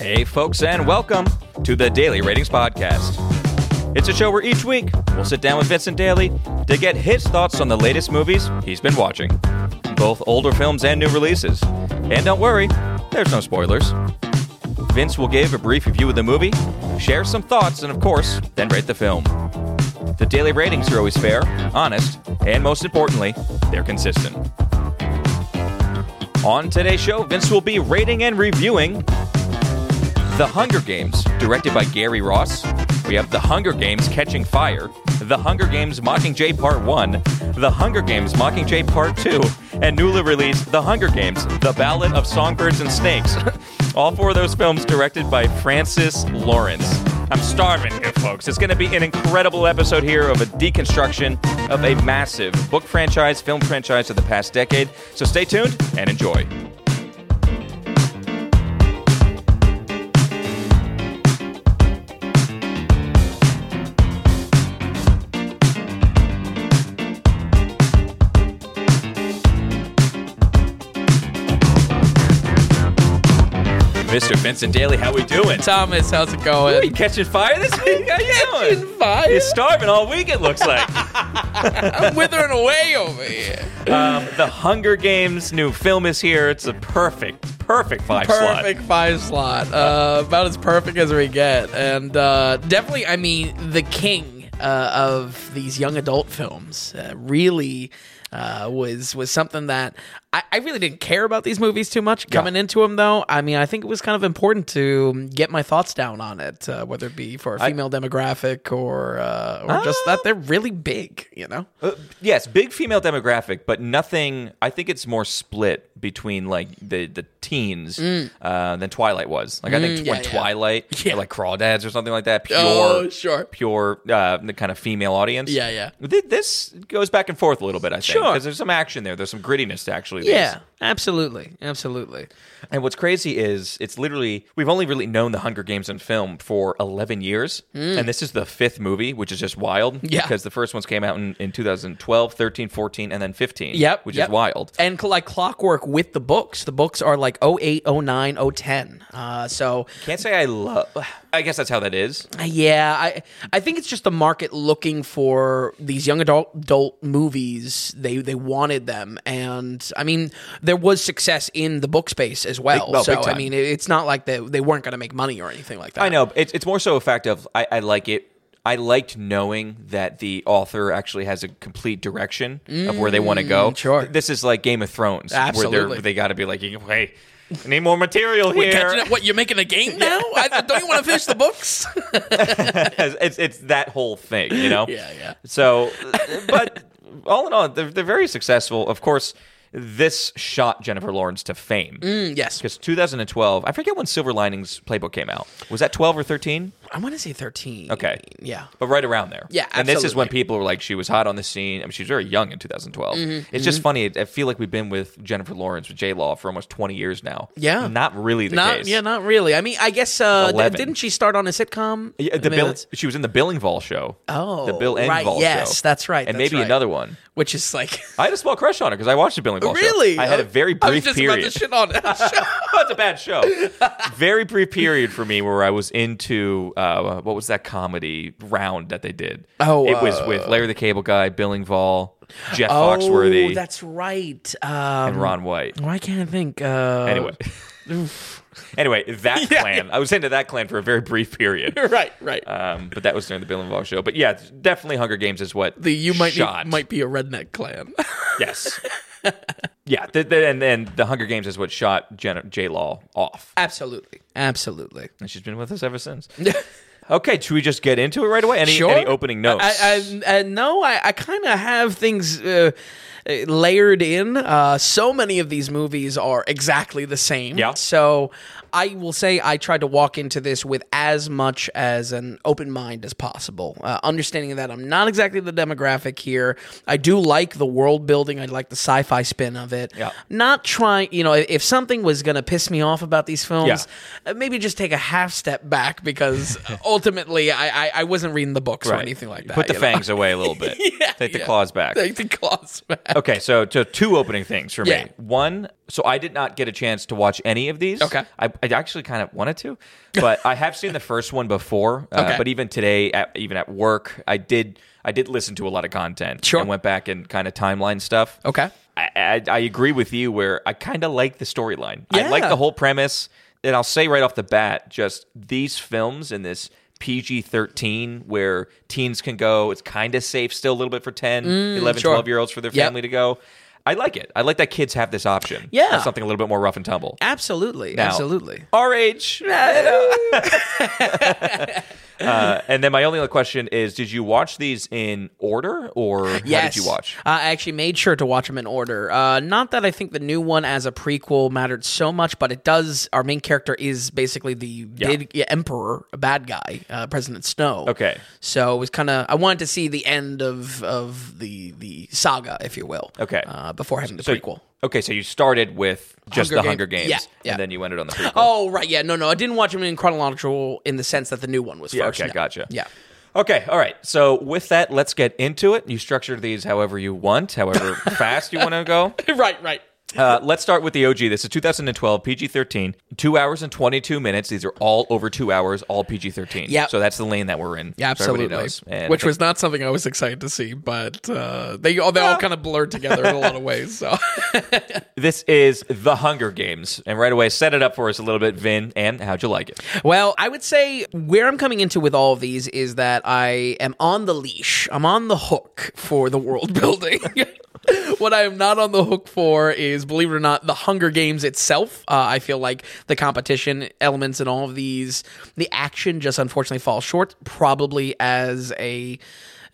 Hey, folks, and welcome to the Daily Ratings Podcast. It's a show where each week we'll sit down with Vincent Daly to get his thoughts on the latest movies he's been watching, both older films and new releases. And don't worry, there's no spoilers. Vince will give a brief review of the movie, share some thoughts, and of course, then rate the film. The daily ratings are always fair, honest, and most importantly, they're consistent. On today's show, Vince will be rating and reviewing The Hunger Games, directed by Gary Ross. We have The Hunger Games Catching Fire, The Hunger Games Mockingjay Part 1, The Hunger Games Mockingjay Part 2, and newly released The Hunger Games, The Ballad of Songbirds and Snakes. All four of those films directed by Francis Lawrence. I'm starving here, folks. It's going to be an incredible episode here of a deconstruction of a massive book franchise, film franchise of the past decade. So stay tuned and enjoy. Mr. Vincent Daly, how we doing? Thomas, how's it going? Are you catching fire this week? How you Catching doing? fire? You're starving all week, it looks like. I'm withering away over here. um, the Hunger Games new film is here. It's a perfect, perfect five slot. Perfect five slot. Uh, about as perfect as we get. And uh, definitely, I mean, the king uh, of these young adult films uh, really. Uh, was was something that I, I really didn't care about these movies too much coming into them though. I mean, I think it was kind of important to get my thoughts down on it, uh, whether it be for a female demographic or uh, or just that they're really big. You know, Uh, yes, big female demographic, but nothing. I think it's more split between like the the teens uh, than Twilight was. Like I think Mm. yeah, when yeah. Twilight, Yeah. or like Crawdads or something like that, pure, Oh, sure. pure, uh, the kind of female audience. Yeah, yeah. This goes back and forth a little bit. I think Sure. Because there's some action there. There's some grittiness to actually. these. yeah, absolutely, absolutely. And what's crazy is it's literally we've only really known the Hunger Games in film for 11 years, and this is the fifth movie, which is just wild. Mm. Yeah. because the first ones came out in, in 2012, 13, 14, and then 15. Yep. which yep. is wild. And like clockwork with the books. The books are like 08, 09, 010. Uh, so Can't say I love. I guess that's how that is. yeah, I I think it's just the market looking for these young adult adult movies. They they wanted them, and I mean there was success in the book space as well. Big- well, so I mean it, it's not like they they weren't going to make money or anything like that. I know it's it's more so a fact of I, I like it. I liked knowing that the author actually has a complete direction of where they want to go. Mm, sure. This is like Game of Thrones, where Absolutely. they're, they got to be like, hey, I need more material Wait, here. what you're making a game now? I, don't you want to finish the books? it's it's that whole thing, you know. Yeah, yeah. So, but all in all, they're, they're very successful. Of course, this shot Jennifer Lawrence to fame Mm, yes, because 2012. I forget when Silver Linings Playbook came out. Was that 12 or 13? I want to say 13. Okay. yeah. But right around there. Yeah, And this is when people were like, she was hot on the scene. I mean, she was very young in 2012. Mm-hmm, it's just funny. I feel like we've been with Jennifer Lawrence, with J Law, for almost 20 years now. Yeah. Not really the Not case. yeah, not really. I mean, I guess uh, 11. didn't she start on a sitcom? Yeah, I the mean, Bill, that's- she was in the Bill Engvall show. Oh, the Bill right, Engvall show. yes, that's right, and that's maybe right. another one. which is like I had a small crush on her because I watched the Bill Engvall show. really. I had a very I was brief just period. About shit on that show. That's a bad show. very brief period for me where I was into uh, what was that comedy round that they did? Oh, it was uh, with Larry the Cable Guy, Bill Engvall, Jeff Foxworthy oh, Foxworthy, that's right. Um, and Ron White. Why can't I think? Uh, Anyway. anyway, that Yeah. clan. I was into that clan for a very brief period. right, right. Um, but that was during the Bill and show. But yeah, definitely Hunger Games is what the you might shot. need, might be a redneck clan. yes. yeah, the, the, and then the Hunger Games is what shot J Law off, absolutely, absolutely. and she's been with us ever since. okay, should we just get into it right away? Any, Sure. any opening notes? I, I, I, no, I, I kind of have things uh, uh, layered in. Uh, so many of these movies are exactly the same. Yeah. So I will say I tried to walk into this with as much as an open mind as possible, uh, understanding that I'm not exactly the demographic here. I do like the world building. I like the sci-fi spin of it. Yeah. Not trying, you know, if something was going to piss me off about these films, Yeah. uh, maybe just take a half step back because ultimately, I, I I wasn't reading the books or anything like that. Put the you know? fangs away a little bit. Yeah, Take the yeah. claws back. Take the claws back. Okay, so to two opening things for me. One, so I did not get a chance to watch any of these. Okay. I, I actually kind of wanted to, but I have seen the first one before. Uh, Okay. But even today, at, even at work, I did I did listen to a lot of content. Sure. And went back and kind of timeline stuff. Okay. I, I, I agree with you where I kind of like the storyline. I like the whole premise. And I'll say right off the bat, just these films in this PG 13 where teens can go, it's kind of safe still a little bit for 10, 11, Mm, sure. 12 year olds for their Yep. family to go. I like it. I like that kids have this option. Yeah. Something a little bit more rough and tumble. Absolutely. Now, Absolutely. Our age. uh, and then my only other question is Did you watch these in order or how did you watch? Uh, I actually made sure to watch them in order. Uh, not that I think the new one as a prequel mattered so much, but it does. Our main character is basically the big yeah, emperor, a bad guy, uh, President Snow. Okay. So it was kind of I wanted to see the end of of the the saga, if you will. Okay. Uh, before having the So- prequel. Okay, so you started with just Hunger the Game- Hunger Games, yeah, yeah. and then you ended on the prequel. Oh right, yeah, no, no, I didn't watch them in chronological in the sense that the new one was Yeah, first. okay, no. gotcha. Yeah. Okay, all right. So with that, let's get into it. You structure these however you want, however fast you want to go. right, right. Uh, let's start with the OG. This is 2012, PG 13, two hours and 22 minutes. These are all over two hours, all PG 13. Yeah. So that's the lane that we're in. Yeah, so absolutely. Which think- was not something I was excited to see, but uh, they all they all kind of blurred together in a lot of ways. So This is The Hunger Games. And right away, set it up for us a little bit, Vin, and how'd you like it? Well, I would say where I'm coming into with all of these is that I am on the leash. I'm on the hook for the world building. what I am not on the hook for is, believe it or not, the Hunger Games itself. Uh, I feel like the competition elements and all of these, the action just unfortunately falls short, probably as a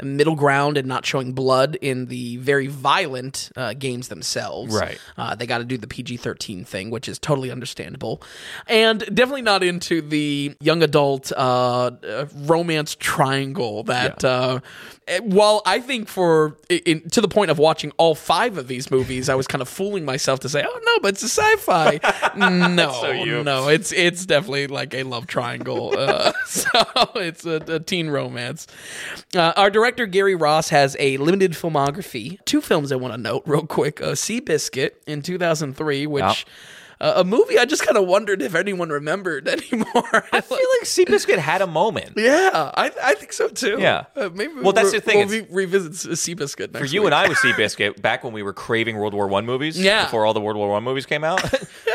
middle ground and not showing blood in the very violent uh, games themselves. Right. Uh, they got to do the PG 13 thing, which is totally understandable. And definitely not into the young adult uh, uh, romance triangle that, uh, eh, while I think for, in, to the point of watching all five of these movies, I was kind of fooling myself to say, oh no, but it's a sci fi. no, so you. no, it's, it's definitely like a love triangle. Uh, so it's a, a teen romance. Uh, our director, Gary Ross, has a limited filmography. Two films I want to note real quick uh, Seabiscuit in 2003, which. Uh, a movie I just kind of wondered if anyone remembered anymore. I feel like Seabiscuit had a moment. yeah, I, I think so too. Yeah. Uh, maybe Well, that's the thing, We'll re- revisit Seabiscuit next For you week. and I with Seabiscuit, back when we were craving World War One movies, Yeah. before all the World War One movies came out,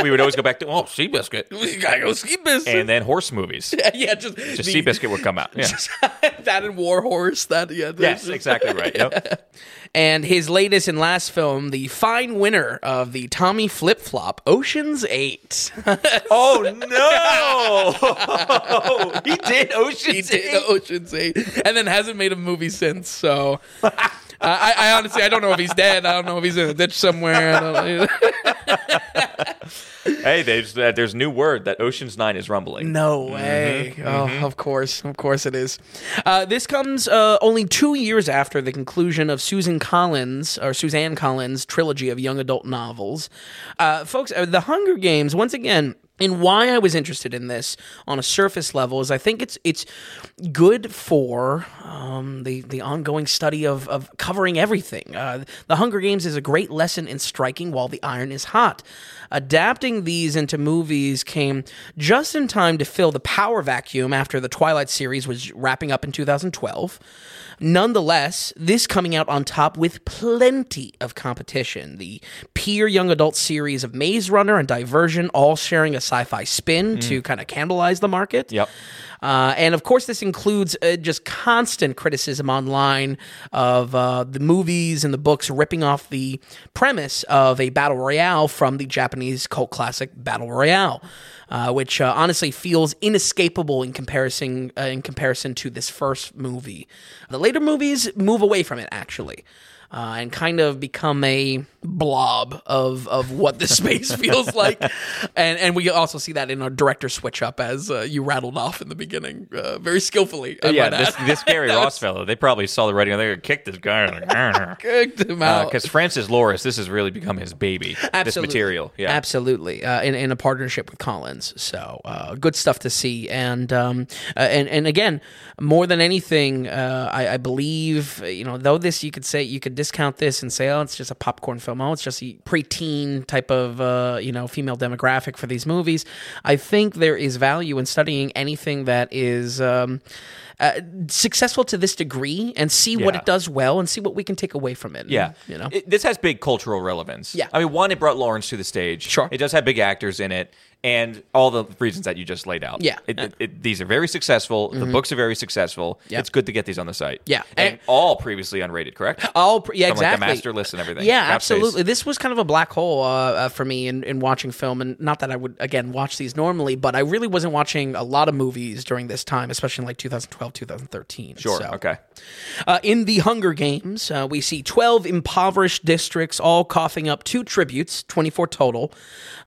we would always go back to, oh, Seabiscuit. we gotta go Seabiscuit. And then horse movies. yeah, just, Just the- Seabiscuit would come out. Yeah. that and War Horse. That yeah. yes, exactly right. Yep. And his latest and last film, the fine winner of the Tommy Flip Flop, Ocean's Eight. Oh no! he did Ocean's he did Ocean's Eight, and then hasn't made a movie since. So, I, I honestly, I don't know if he's dead. I don't know if he's in a ditch somewhere. I don't know. Hey, there's uh, there's new word that Ocean's Nine is rumbling. No way. Oh, of course. Of course it is. Uh, this comes uh, only two years after the conclusion of Susan Collins, or Suzanne Collins' trilogy of young adult novels. Uh, folks, uh, The Hunger Games, once again, and why I was interested in this on a surface level is I think it's it's good for um, the the ongoing study of of covering everything. Uh, the Hunger Games is a great lesson in striking while the iron is hot. Adapting these into movies came just in time to fill the power vacuum after the Twilight series was wrapping up in 2012. Nonetheless, this coming out on top with plenty of competition. The peer young adult series of Maze Runner and Divergent all sharing a sci fi spin to kind of cannibalize the market. Yep. Uh, and of course, this includes uh, just constant criticism online of uh, the movies and the books ripping off the premise of a battle royale from the Japanese cult classic Battle Royale, uh, which uh, honestly feels inescapable in comparison uh, in comparison to this first movie. The later movies move away from it, actually. uh, and kind of become a blob of of what this space feels like. And and we also see that in our director switch up as uh, you rattled off in the beginning uh, very skillfully. I yeah, this, this Gary Ross fellow, they probably saw the writing and they could kick this guy. Kicked him out. Because Francis Lawrence, this has really become his baby. This material. Yeah. absolutely, uh, in in a partnership with Collins. So uh, good stuff to see, and um, uh, and and again, more than anything, uh, I, I believe you know though this you could say you could discount this and say oh it's just a popcorn film, oh it's just a preteen type of uh, you know female demographic for these movies. I think there is value in studying anything that is. Um, uh, successful to this degree and see what it does well and see what we can take away from it. Yeah, you know, It- this has big cultural relevance. Yeah. I mean, one, it brought Lawrence to the stage. Sure. it does have big actors in it, and all the reasons that you just laid out. Yeah. It, it, it- these are very successful. The books are very successful. Yeah. It's good to get these on the site. Yeah. and, And- all previously unrated, correct? all pr- yeah From, like, the exactly master list and everything. Yeah, Cap space. absolutely. This was kind of a black hole uh, uh, for me in, in watching film, and not that I would again watch these normally, but I really wasn't watching a lot of movies during this time, especially in like 2012, 2013. Sure. So, Okay. uh, in the Hunger Games, uh, we see 12 impoverished districts all coughing up two tributes, 24 total,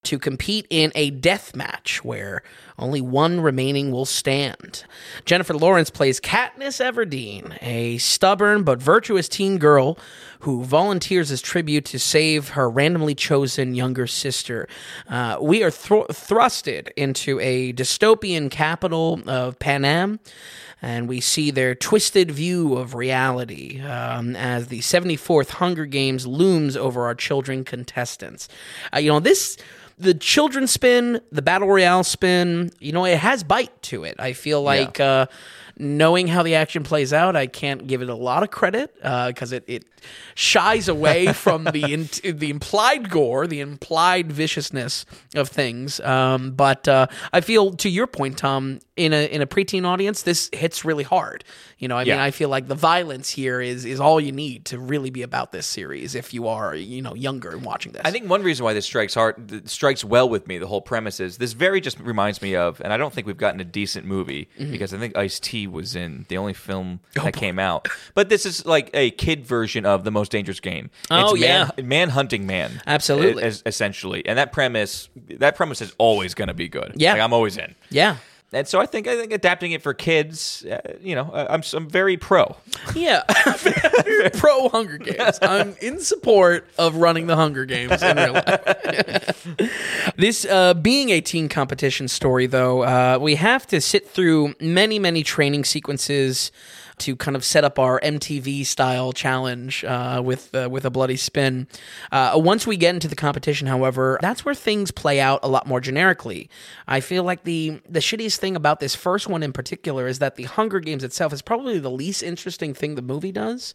to compete in a death match where only one remaining will stand. Jennifer Lawrence plays Katniss Everdeen, a stubborn but virtuous teen girl who volunteers as tribute to save her randomly chosen younger sister. Uh, we are thr- thrusted into a dystopian capital of Panem and we see their twisted view of reality um, as the 74th Hunger Games looms over our children contestants. Uh, you know, this. The children spin, the battle royale spin, you know, it has bite to it. I feel like uh, knowing how the action plays out, I can't give it a lot of credit because it, it shies away from the in, the implied gore, the implied viciousness of things. Um, but uh, I feel, to your point, Tom, in a in a preteen audience, this hits really hard. You know, I mean, I feel like the violence here is is all you need to really be about this series. If you are, you know, younger and watching this, I think one reason why this strikes hard, strikes well with me, the whole premise is this very just reminds me of, and I don't think we've gotten a decent movie Mm-hmm. because I think Ice T was in the only film Oh, that came out. But this is like a kid version of the most dangerous game. Oh, it's yeah. man, man hunting man, Absolutely. essentially. And that premise, that premise is always going to be good. Yeah. like, I'm always in. yeah. And so I think I think adapting it for kids, uh, you know, I- I'm I'm very pro. Yeah, pro Hunger Games. I'm in support of running the Hunger Games in real life. this uh, being a teen competition story, though, uh, we have to sit through many, many training sequences to kind of set up our MTV style challenge uh, with uh, with a bloody spin. Uh, once we get into the competition, however, that's where things play out a lot more generically. I feel like the the shittiest thing about this first one in particular is that the Hunger Games itself is probably the least interesting thing the movie does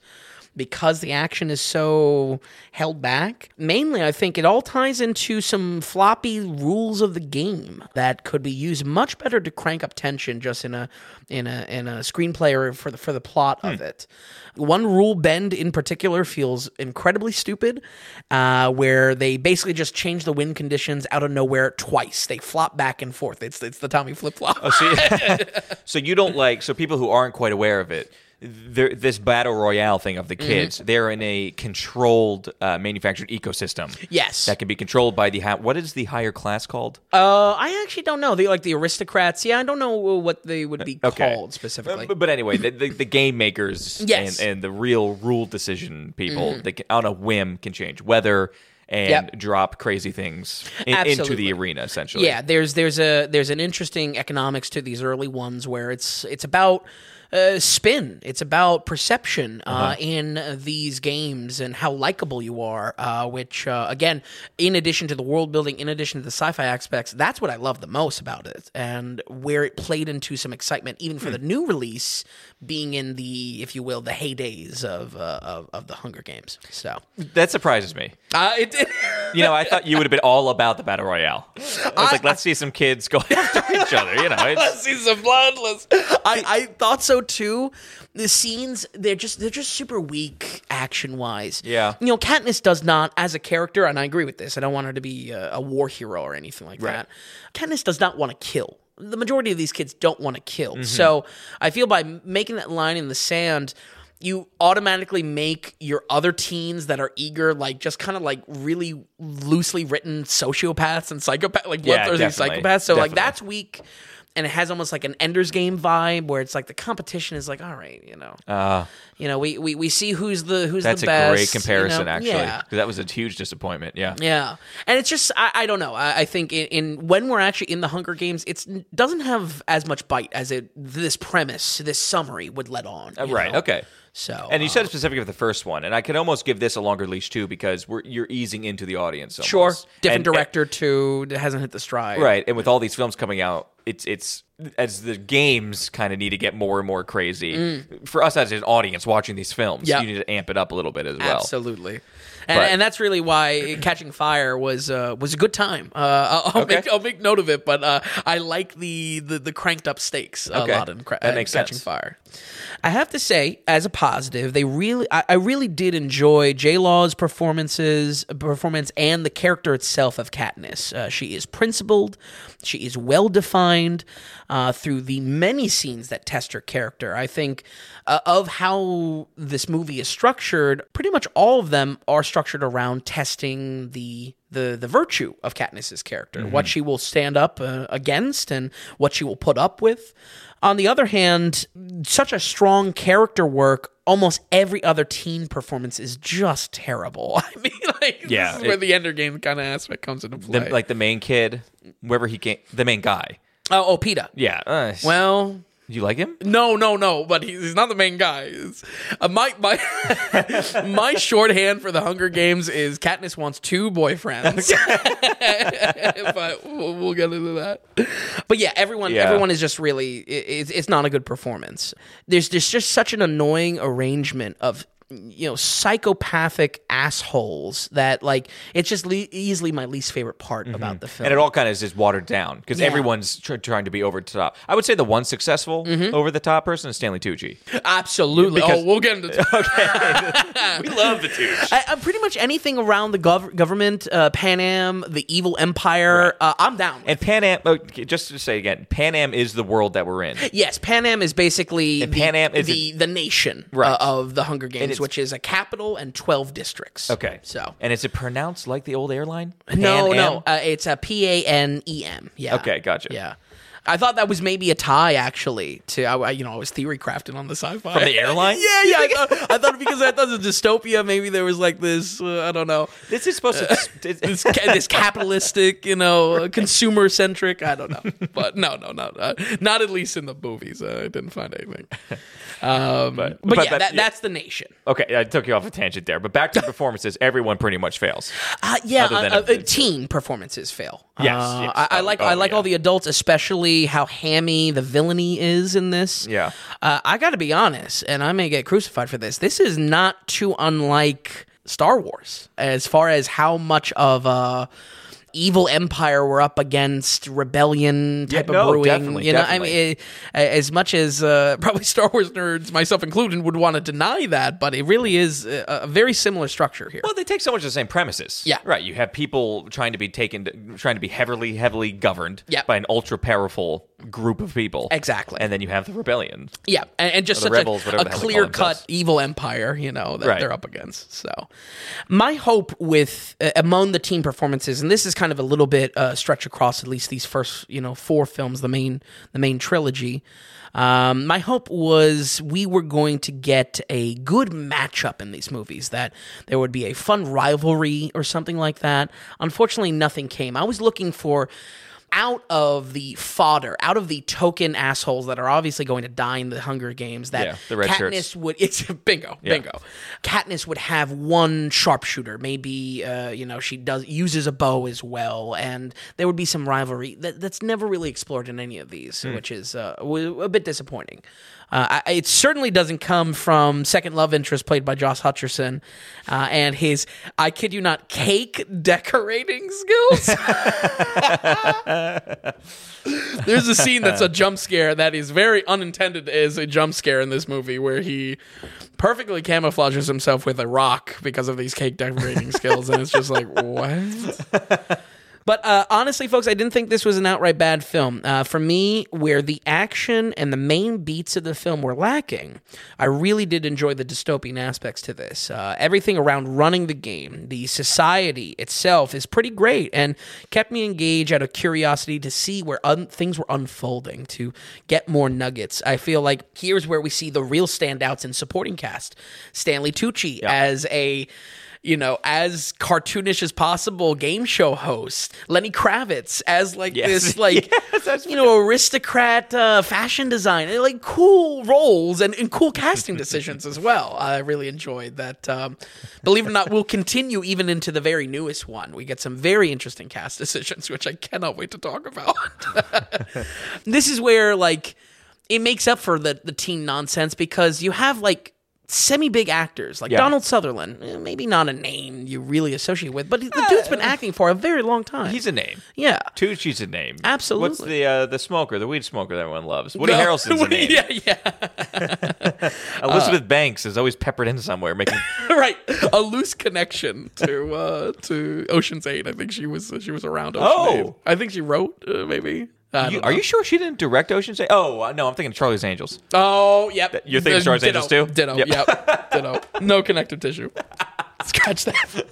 because the action is so held back. Mainly, I think it all ties into some floppy rules of the game that could be used much better to crank up tension just in a in a in a screenplay or for the for the plot of it. One rule bend in particular feels incredibly stupid, uh, where they basically just change the wind conditions out of nowhere twice. They flop back and forth. It's it's the Tommy flip flop. So, so you don't like so people who aren't quite aware of it. This battle royale thing of the Mm-hmm. kids, they're in a controlled, uh, manufactured ecosystem. Yes. that can be controlled by the ha- what is the higher class called? Uh, I actually don't know. They like the aristocrats. Yeah, I don't know what they would be Okay. called specifically. But, but anyway, the, the, the game makers Yes. Mm-hmm. and, and the real rule decision people, they can, on a whim can change weather and Yep. drop crazy things in, into the arena. Essentially, Yeah, there's there's a there's an interesting economics to these early ones where it's it's about uh, spin. It's about perception uh, Uh-huh. in these games and how likable you are. Uh, which uh, again, in addition to the world building, in addition to the sci-fi aspects, that's what I love the most about it, and where it played into some excitement, even for the new release, being in the, if you will, the heydays of uh, of, of the Hunger Games. So that surprises me. uh, it did. You know, I thought you would have been all about the battle royale. I was like, let's see some kids go after each other. You know, it's, see some bloodless. I, I thought so too. The scenes they're just they're just super weak action wise. Yeah. you know, Katniss does not as a character, and I agree with this. I don't want her to be a, a war hero or anything like Right. that. Katniss does not want to kill. The majority of these kids don't want to kill. Mm-hmm. So I feel by making that line in the sand. you automatically make your other teens that are eager like just kind of like really loosely written sociopaths and psychopaths like Yeah, bloodthirsty definitely. psychopaths so like that's weak and it has almost like an ender's game vibe where it's like the competition is like all right you know Uh, you know we we, we see who's the who's that's the a best great comparison, you know? actually. yeah That was a huge disappointment. Yeah. yeah, and it's just I, I don't know. I, I think in, in when we're actually in the Hunger Games, it doesn't have as much bite as it this premise, this summary would let on. Uh, right. know? Okay. So And you uh, said specifically of the first one, and I could almost give this a longer leash too because we're you're easing into the audience. Almost. sure, different And- director too. It hasn't hit the stride. Right, and with all these films coming out, it's it's as the games kind of need to get more and more crazy. For us as an audience watching these films, Mm. Yeah. you need to amp it up a little bit as well. Absolutely. And, and that's really why Catching Fire was uh, was a good time. Uh, I'll, I'll Okay. make I'll make note of it, but uh, I like the, the the cranked up stakes a Okay. lot in cra- That makes Catching sense. Fire. I have to say, as a positive, they really I, I really did enjoy J Law's performances performance and the character itself of Katniss. Uh, she is principled, she is well defined uh, through the many scenes that test her character. I think uh, of how this movie is structured, pretty much all of them are structured around testing the the the virtue of Katniss's character, what she will stand up uh, against, and what she will put up with. On the other hand, such a strong character work. Almost every other teen performance is just terrible. I mean, like, Yeah, this is where the Ender Game kind of aspect comes into play. The, like the main kid, wherever he came, the main guy. Oh, oh, Peeta. Yeah. Uh, Well, you like him? No, no, no. But he's, he's not the main guy. It's- uh, my my my shorthand for the Hunger Games is Katniss wants two boyfriends. but we'll, we'll get into that. But yeah, everyone Yeah. everyone is just really it, it's, it's not a good performance. There's there's just such an annoying arrangement of you know psychopathic assholes that like it's just le- easily my least favorite part about the film. And it all kind of is just watered down because Yeah. everyone's tr- trying to be over the top. I would say the one successful Mm-hmm. over the top person is Stanley Tucci. Absolutely. Because- oh, we'll get into we love the Tucci. I, pretty much anything around the gov- government, uh, Pan Am, the evil empire. Uh, I'm down. And Pan Am, oh, just to say again, Pan Am is the world that we're in. yes, Pan Am is basically the, Pan Am is the, the nation Right. uh, of the Hunger Games, it's- which is a capital and 12 districts. Okay. So. and is it pronounced like the old airline? No, Pan no, Am? uh, it's a P A N E M. Yeah. Okay, gotcha. Yeah. I thought that was maybe a tie, actually. To I, you know, I was theory crafting on the sci-fi From the airline? yeah, yeah. I thought, I thought because I thought it was dystopia. Maybe there was like this. Uh, I don't know. This is supposed to. this, this capitalistic, you know, consumer centric. I don't know, but no, no, no, uh, not at least in the movies. Uh, I didn't find anything. Um, but, but- yeah, but- that, yeah. that's the nation. okay, I took you off a tangent there, but back to performances. Everyone pretty much fails. Uh, yeah, Other than uh, uh, everything. teen performances fail. Yes, Uh, yes. I, I like oh, I like yeah. all the adults, especially how hammy the villainy is in this. Yeah. uh, I got to be honest, and I may get crucified for this. This is not too unlike Star Wars as far as how much of a evil empire we're up against, rebellion type Yeah, no, of brewing. definitely, you know, definitely. I mean, eh, as much as uh, probably Star Wars nerds, myself included, would want to deny that, but it really is a, a very similar structure here. Well, they take so much of the same premises. Yeah. Right. You have people trying to be taken, trying to be heavily, heavily governed Yeah. by an ultra powerful group of people. Exactly. And then you have the rebellion. Yeah, and, and just such rebels, a, a the hell they call clear cut evil empire, you know, that Right. they're up against. So, my hope with uh, among the team performances, and this is kind of a little bit uh, stretch across at least these first, you know, four films, the main the main trilogy. Um, my hope was we were going to get a good matchup in these movies, that there would be a fun rivalry or something like that. Unfortunately, nothing came. I was looking for out of the fodder, out of the token assholes that are obviously going to die in the Hunger Games, that Yeah, the red Katniss shirts. would it's bingo, bingo. Katniss would have one sharpshooter, maybe uh, you know she does uses a bow as well, and there would be some rivalry that, that's never really explored in any of these, Hmm. which is uh, a bit disappointing. Uh, I, it certainly doesn't come from second love interest played by Josh Hutcherson uh, and his, I kid you not, cake decorating skills. There's a scene that's a jump scare that is very unintended as a jump scare in this movie where he perfectly camouflages himself with a rock because of these cake decorating skills and it's just like what But uh, honestly, folks, I didn't think this was an outright bad film. Uh, for me, where the action and the main beats of the film were lacking, I really did enjoy the dystopian aspects to this. Uh, everything around running the game, the society itself is pretty great and kept me engaged out of curiosity to see where un- things were unfolding, to get more nuggets. I feel like here's where we see the real standouts in supporting cast. Stanley Tucci as a you know, as cartoonish as possible game show host. Lenny Kravitz as like Yes. this, like Yes, you know, aristocrat uh, fashion designer. Like cool roles and, and cool casting decisions as well. I really enjoyed that. Um, believe it or not, we'll continue even into the very newest one. We get some very interesting cast decisions, which I cannot wait to talk about. this is where like it makes up for the the teen nonsense because you have like semi big actors like Yeah. Donald Sutherland, eh, maybe not a name you really associate with, but the dude's been acting for a very long time. He's a name. yeah. Tucci's a name. Absolutely. What's the uh, the smoker, the weed smoker that everyone loves? Woody No. Harrelson's a name. yeah, yeah. Elizabeth Banks is always peppered in somewhere, making. right. A loose connection to uh to Ocean's 8. I think she was she was around Ocean Oh. 8. I think she wrote uh, maybe. You, are you sure she didn't direct Ocean's Eight? Oh uh, no, I'm thinking Charlie's Angels. Oh, yep. You're thinking Uh, Stars ditto, Angels too? Ditto. Yep. Yep. ditto. No connective tissue. Scratch that.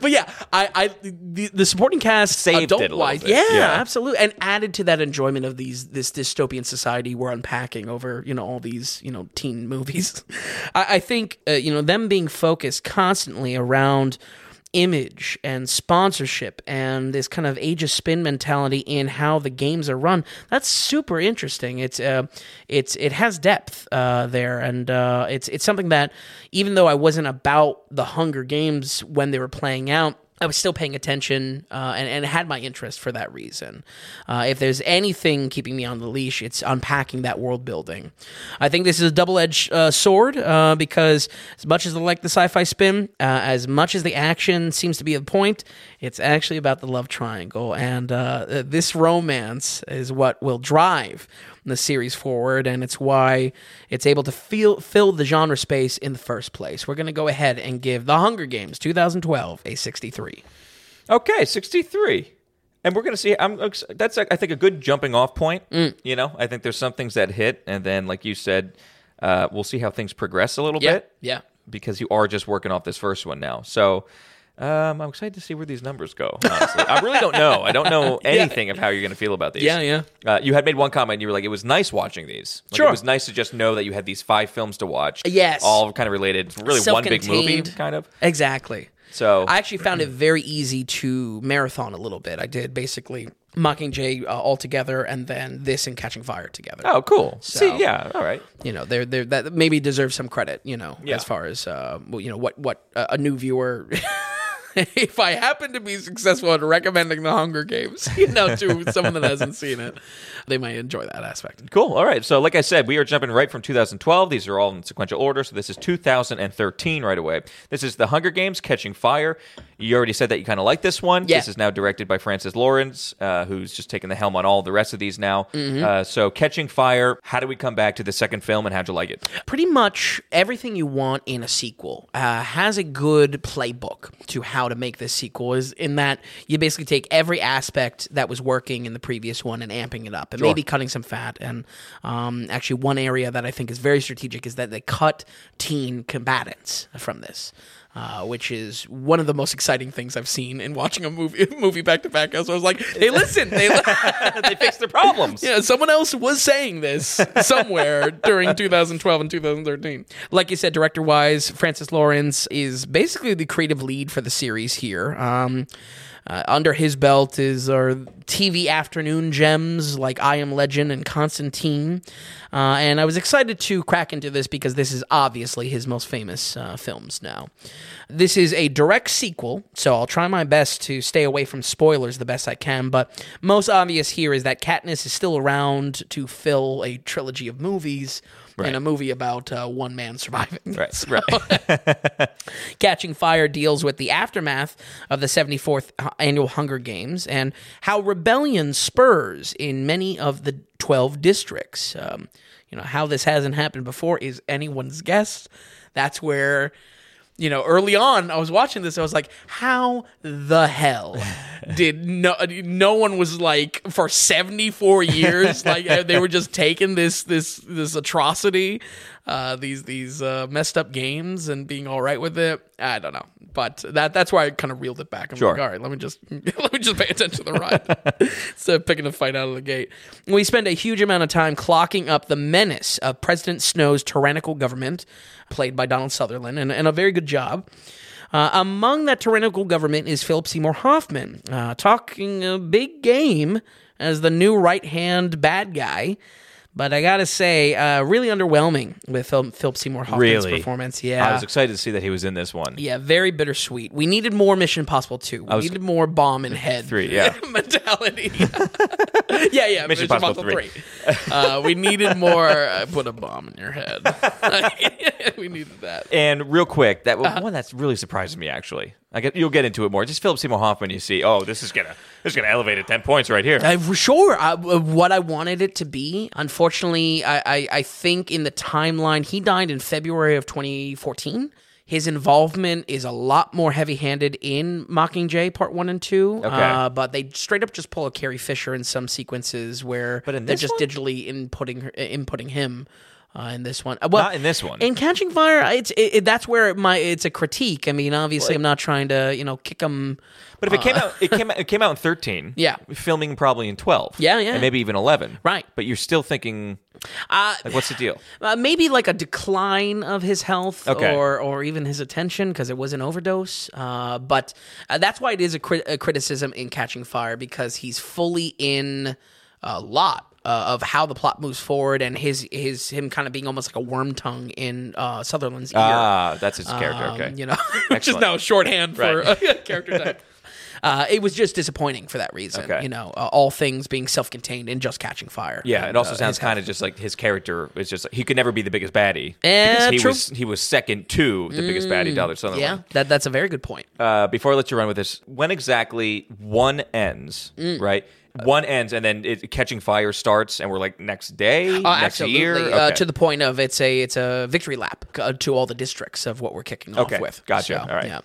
but yeah, I, I the, the supporting cast Saved it a little wise, bit. yeah, Yeah. absolutely, and added to that enjoyment of these this dystopian society we're unpacking over you know all these you know teen movies. I, I think uh, you know them being focused constantly around image and sponsorship and this kind of age of spin mentality in how the games are run. That's super interesting. It's uh it's it has depth uh there. And uh it's it's something that even though I wasn't about the Hunger Games when they were playing out I was still paying attention uh, and, and had my interest for that reason. Uh, if there's anything keeping me on the leash, it's unpacking that world building. I think this is a double edged uh, sword uh, because, as much as I like the sci fi spin, uh, as much as the action seems to be the point, it's actually about the love triangle. And uh, this romance is what will drive the series forward, and it's why it's able to feel, fill the genre space in the first place. We're going to go ahead and give The Hunger Games 2012 a 63. Okay, 63. And we're going to see. I'm. That's I think a good jumping off point. Mm. You know, I think there's some things that hit, and then like you said, uh, we'll see how things progress a little Yeah, bit. yeah. because you are just working off this first one now. So um, I'm excited to see where these numbers go. Honestly, I really don't know. I don't know anything of how you're going to feel about these. Yeah, yeah. Uh, you had made one comment. and You were like, "It was nice watching these. Like, Sure. It was nice to just know that you had these five films to watch. Yes. all kind of related. Really, one big movie, kind of. Exactly. So I actually found it very easy to marathon a little bit. I did basically Mockingjay uh, all together, and then this and Catching Fire together. Oh, cool. So- See, yeah, all right. You know, they're, they're, that maybe deserves some credit. You know, Yeah. as far as uh, well, you know what what uh, a new viewer. if I happen to be successful at recommending the Hunger Games, you know, to someone that hasn't seen it, they might enjoy that aspect. Cool. All right. So, like I said, we are jumping right from 2012. These are all in sequential order. So, this is 2013 right away. This is The Hunger Games Catching Fire. You already said that you kind of like this one. Yeah. This is now directed by Francis Lawrence, uh, who's just taking the helm on all the rest of these now. Mm-hmm. Uh, so, Catching Fire, how do we come back to the second film and how'd you like it? pretty much everything you want in a sequel uh, has a good playbook to how to make this sequel is in that you basically take every aspect that was working in the previous one and amping it up and maybe cutting some fat. And um, actually one area that i think is very strategic is that they cut teen combatants from this uh, which is one of the most exciting things I've seen in watching a movie movie back to back. So I was like, "Hey, listen, they li- they fixed their problems. yeah, someone else was saying this somewhere during 2012 and 2013. Like you said, director wise, Francis Lawrence is basically the creative lead for the series here. Um, uh, under his belt is our TV afternoon gems like I Am Legend and Constantine. Uh, and I was excited to crack into this because this is obviously his most famous uh, films now. This is a direct sequel, so I'll try my best to stay away from spoilers the best I can. But most obvious here is that Katniss is still around to fill a trilogy of movies and a movie about uh, one man surviving. Right, So- right. Catching Fire deals with the aftermath of the 74th annual Hunger Games and how rebellion spurs in many of the 12 districts. Um, you know, how this hasn't happened before is anyone's guess. That's where you know, early on, I was watching this. I was like, how the hell did no no one was like for seventy four years like uh, they were just taking this this this atrocity, uh, these these uh, messed up games and being all right with it. I don't know, but that that's why I kind of reeled it back. I'm Sure. like, all right, let me just let me just pay attention to the ride instead of picking a fight out of the gate. We spend a huge amount of time clocking up the menace of President Snow's tyrannical government, played by Donald Sutherland, and, and a very good job. Uh, among that tyrannical government is Philip Seymour Hoffman, uh, talking a big game as the new right hand bad guy. But I gotta say, uh, really underwhelming with Phil- Philip Seymour Hoffman's Really? performance. Yeah, I was excited to see that he was in this one. yeah, very bittersweet. We needed more Mission Impossible 2. We was- needed more bomb in head. Three, yeah. mentality. yeah, yeah. Mission, Impossible 3. uh, we needed more uh, put a bomb in your head. we needed that. And real quick, that Uh-huh. one that's really surprised me actually. I get you'll get into it more. Just Philip Seymour Hoffman. You see, oh, this is gonna this is gonna elevate it ten points right here. For sure, I, uh, what I wanted it to be. Unfortunately, I, I, I think in the timeline, he died in February of 2014. His involvement is a lot more heavy-handed in Mockingjay Part One and Two. Okay. Uh, but they straight up just pull a Carrie Fisher in some sequences where they're just one? digitally inputting her, inputting him. Uh, in this one, Uh, well, Not in this one. In Catching Fire, it's it, it- that's where my it's a critique. I mean, obviously, I'm not trying to you know kick him. But if it came out, it came out, it came out in thirteen. Uh, Yeah. filming probably in twelve. Yeah, yeah. and maybe even eleven. Right. But you're still thinking, Uh, like, what's the deal? Uh, maybe like a decline of his health Okay. or or even his attention because it was an overdose. Uh, but uh, that's why it is a, a criticism in Catching Fire because he's fully in a lot. Uh, of how the plot moves forward and his his him kind of being almost like a worm tongue in uh, Sutherland's ear. Ah, that's his character. Um, Okay. You know, which is now shorthand for Right. a character type. Uh, it was just disappointing for that reason. Okay. You know, uh, all things being self-contained and just catching fire. Yeah, And, it also uh, sounds kind of just like his character is just like, he could never be the biggest baddie Eh, because he true. was he was second to the biggest baddie, Donald Sutherland. Yeah, that that's a very good point. uh, before I let you run with this, when exactly one ends, Mm. right? One ends, and then it, catching fire starts, and we're like next day, Oh, next absolutely. year. Uh, to the point of it's a it's a victory lap uh, to all the districts of what we're kicking off Okay, with. gotcha. All right. Yeah.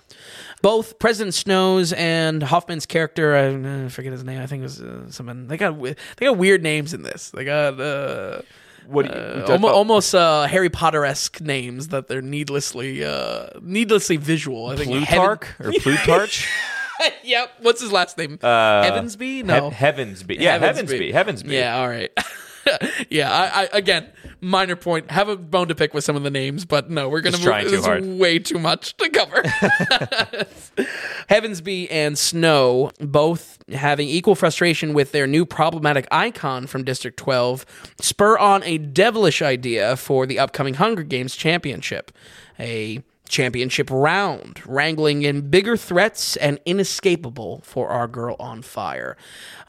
Both President Snow's and Hoffman's character, I uh, forget his name. I think it was uh, something. They got they got weird names in this. They got uh, what do you, uh, do- almo- oh, almost uh, Harry Potter esque names that they're needlessly uh, needlessly visual. I think Plutarch or Plutarch? Yep. What's his last name? Uh, Heavensbee? No. He- Heavensbee. Yeah, Heavensbee. Heavensbee. Yeah, all right. yeah, I, I again, minor point. Have a bone to pick with some of the names, but no, we're gonna Just move. too this hard. way too much to cover. Heavensbee and Snow both having equal frustration with their new problematic icon from District 12 spur on a devilish idea for the upcoming Hunger Games championship. A championship round, wrangling in bigger threats and inescapable for our girl on fire.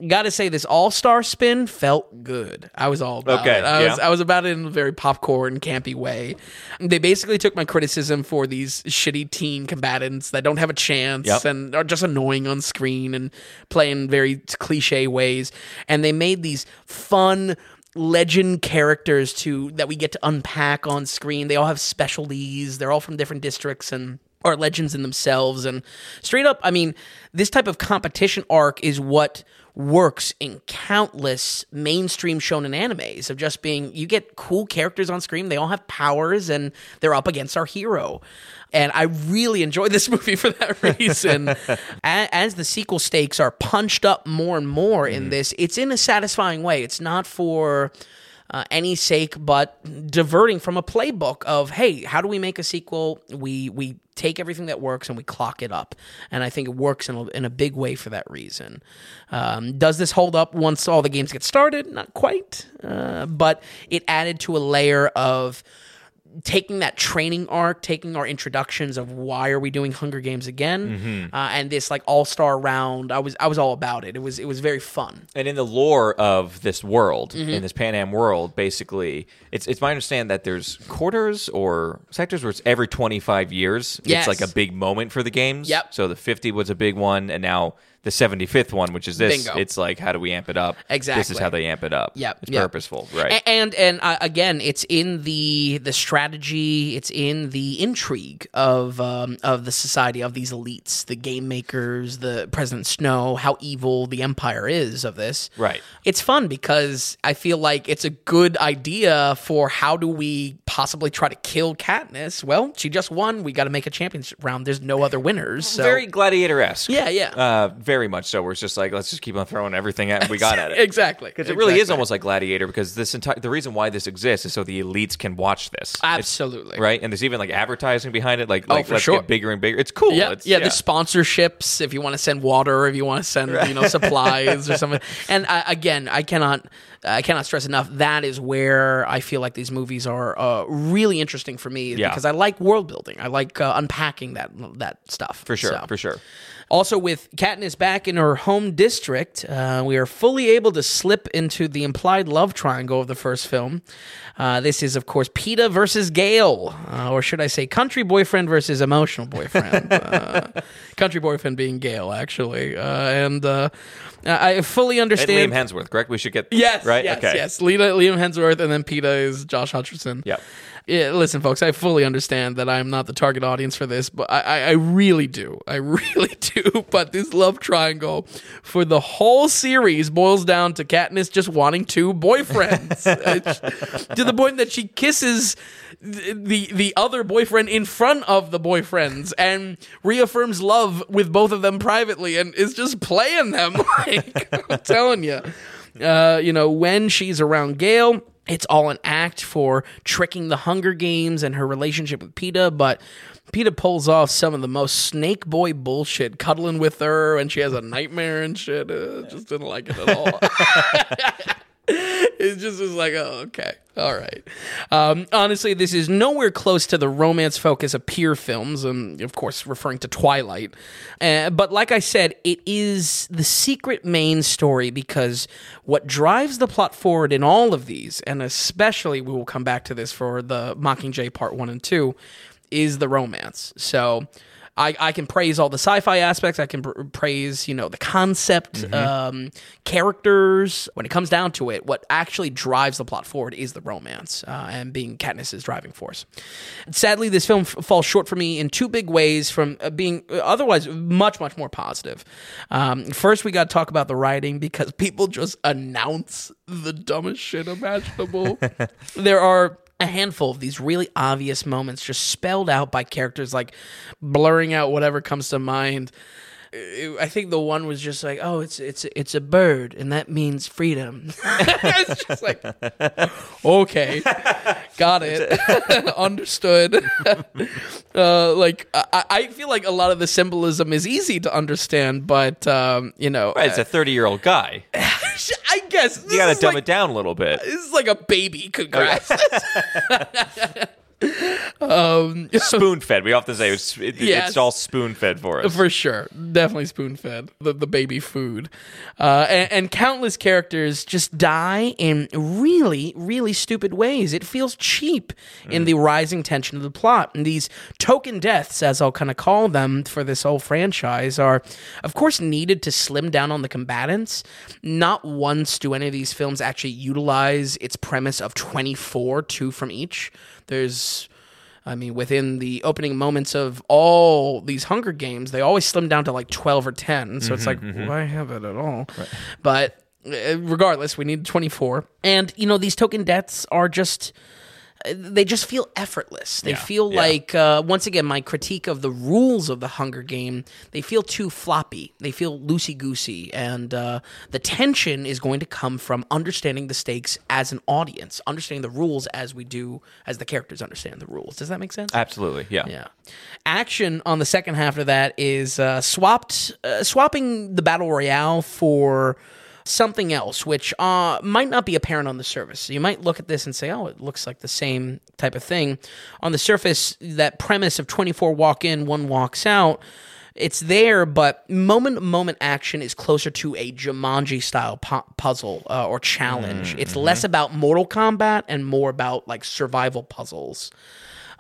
Gotta say, this all star spin felt good. I was all about Okay, it. I was. I was about it in a very popcorn, campy way. They basically took my criticism for these shitty teen combatants that don't have a chance Yep. and are just annoying on screen and play in very cliche ways, and they made these fun legend characters to that we get to unpack on screen. They all have specialties. They're all from different districts and are legends in themselves. And straight up, I mean, this type of competition arc is what works in countless mainstream shonen animes of just being you get cool characters on screen they all have powers and they're up against our hero. And i really enjoy this movie for that reason. As the sequel stakes are punched up more and more in mm-hmm. this it's in a satisfying way. It's not for uh, any sake but diverting from a playbook of hey how do we make a sequel? We we take everything that works and we clock it up. And i think it works in a, in a big way for that reason. Um, does this hold up once all the games get started? Not quite uh, but it added to a layer of taking that training arc, taking our introductions of why are we doing Hunger Games again, uh, and this like all star round. I was I was all about it. It was it was very fun. And in the lore of this world, Mm-hmm. in this Pan Am world, basically, it's it's my understanding that there's quarters or sectors where it's every 25 years. Yes. It's like a big moment for the games. Yep. So the 50 was a big one, and now the 75th one, which is this. Bingo. It's like, how do we amp it up? Exactly. This is how they amp it up. Yep, It's yep. purposeful, right? And and uh, again, it's in the the strategy, it's in the intrigue of um, of the society of these elites, the game makers, the President Snow, how evil the Empire is of this. Right. It's fun because I feel like it's a good idea for how do we possibly try to kill Katniss. Well, she just won. We got to make a championship round. There's no other winners. So. Very gladiator esque. Yeah, yeah. Uh, very much so. Where it's just like, let's just keep on throwing everything at we got at it. exactly. Because it really is almost like Gladiator. Because this entire the reason why this exists is so the elites can watch this. It's- Absolutely. right, and there's even like advertising behind it. Like, oh, like Oh, for let's sure. get bigger and bigger. It's cool. Yeah, It's, yeah, the sponsorships. If you want to send water, if you want to send you know supplies or something. And I, again, I cannot, I cannot stress enough. That is where I feel like these movies are uh, really interesting for me Yeah. because I like world building. I like uh, unpacking that that stuff for sure, So. for sure. Also, with Katniss back in her home district, uh, we are fully able to slip into the implied love triangle of the first film. Uh, this is, of course, Peeta versus Gale, uh, or should I say, country boyfriend versus emotional boyfriend. uh, country boyfriend being Gale, actually, uh, and uh, I fully And understand. Liam Hemsworth, correct? We should get Yes, right. Yes, okay. yes. Lena, Liam Hemsworth, and then Peeta is Josh Hutcherson. Yep. Yeah, listen, folks, I fully understand that I'm not the target audience for this, but I, I, I really do. I really do. But this love triangle for the whole series boils down to Katniss just wanting two boyfriends. To the point that she kisses th- the the other boyfriend in front of the boyfriends and reaffirms love with both of them privately and is just playing them. Like, I'm telling you. Uh, you know, when she's around Gale, it's all an act for tricking the Hunger Games and her relationship with Peeta, but Peeta pulls off some of the most snake boy bullshit, cuddling with her, and she has a nightmare and shit. Uh, just didn't like it at all. it just was like, oh, okay, all right. Um, honestly, this is nowhere close to the romance focus of peer films, and of course, referring to Twilight. Uh, but like I said, it is the secret main story because what drives the plot forward in all of these, and especially we will come back to this for the Mockingjay Part One and Two, is the romance. So. I, I can praise all the sci-fi aspects. I can pr- praise, you know, the concept, um, characters. When it comes down to it, what actually drives the plot forward is the romance uh, and being Katniss's driving force. Sadly, this film f- falls short for me in two big ways from uh, being uh, otherwise much, much more positive. Um, first, we got to talk about the writing because people just announce the dumbest shit imaginable. there are a handful of these really obvious moments just spelled out by characters like blurring out whatever comes to mind It- I think the one was just like, "Oh, it's it's it's a bird, and that means freedom." it's just like, okay, got it, understood. uh, like, I, I feel like a lot of the symbolism is easy to understand, but um, you know, Right, it's a 30 year old guy. I guess You got to dumb like, it down a little bit. This is like a baby could grasp. spoon fed. We often say it's, it, Yes. it's all spoon fed for us. For sure, definitely spoon fed the, the baby food, uh, and, and countless characters just die in really, really stupid ways. It feels cheap in the rising tension of the plot, and these token deaths, as I'll kind of call them for this whole franchise, are of course needed to slim down on the combatants. Not once do any of these films actually utilize its premise of twenty four, two from each. There's I mean, within the opening moments of all these Hunger Games, they always slim down to like 12 or 10. So it's like, why have it at all? But uh, regardless, we need 24. And, you know, these token deaths are just. They just feel effortless. They Yeah, feel yeah. like, uh, once again, my critique of the rules of the Hunger Game, they feel too floppy. They feel loosey goosey. And uh, the tension is going to come from understanding the stakes as an audience, understanding the rules as we do, as the characters understand the rules. Does that make sense? Absolutely, yeah. Yeah. Action on the second half of that is uh, swapped, uh, swapping the battle royale for something else, which uh, might not be apparent on the surface. You might look at this and say, "Oh, it looks like the same type of thing." On the surface, that premise of twenty-four walk in, one walks out. It's there, but moment to moment action is closer to a Jumanji style pu- puzzle uh, or challenge. It's less about Mortal Kombat and more about like survival puzzles.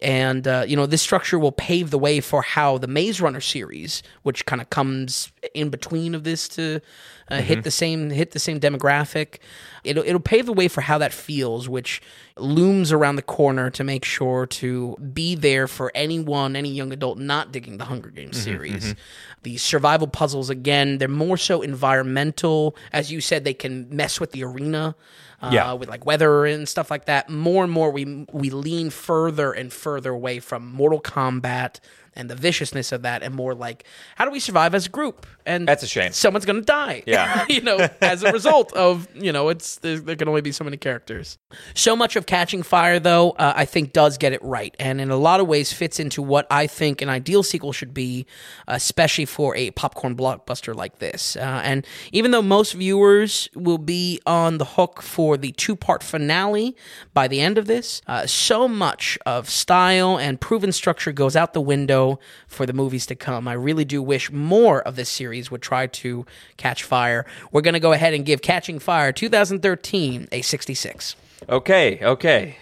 And, uh, you know, this structure will pave the way for how the Maze Runner series, which kind of comes in between of this to uh, hit the same hit the same demographic. It'll it'll pave the way for how that feels, which looms around the corner to make sure to be there for anyone, any young adult not digging the Hunger Games series. The survival puzzles again, they're more so environmental. As you said, they can mess with the arena. Uh, Yeah. with like weather and stuff like that. More and more, we we lean further and further away from Mortal Kombat and the viciousness of that, and more like how do we survive as a group? And That's a shame. Someone's gonna die. Yeah. you know, as a result of you know, it's there, there can only be so many characters. So much of Catching Fire, though, uh, I think does get it right, and in a lot of ways fits into what I think an ideal sequel should be, especially for a popcorn blockbuster like this. Uh, and even though most viewers will be on the hook for the two-part finale by the end of this, uh, so much of style and proven structure goes out the window for the movies to come. I really do wish more of this series would try to catch fire. We're going to go ahead and give Catching Fire 2013 a 66. Okay, okay.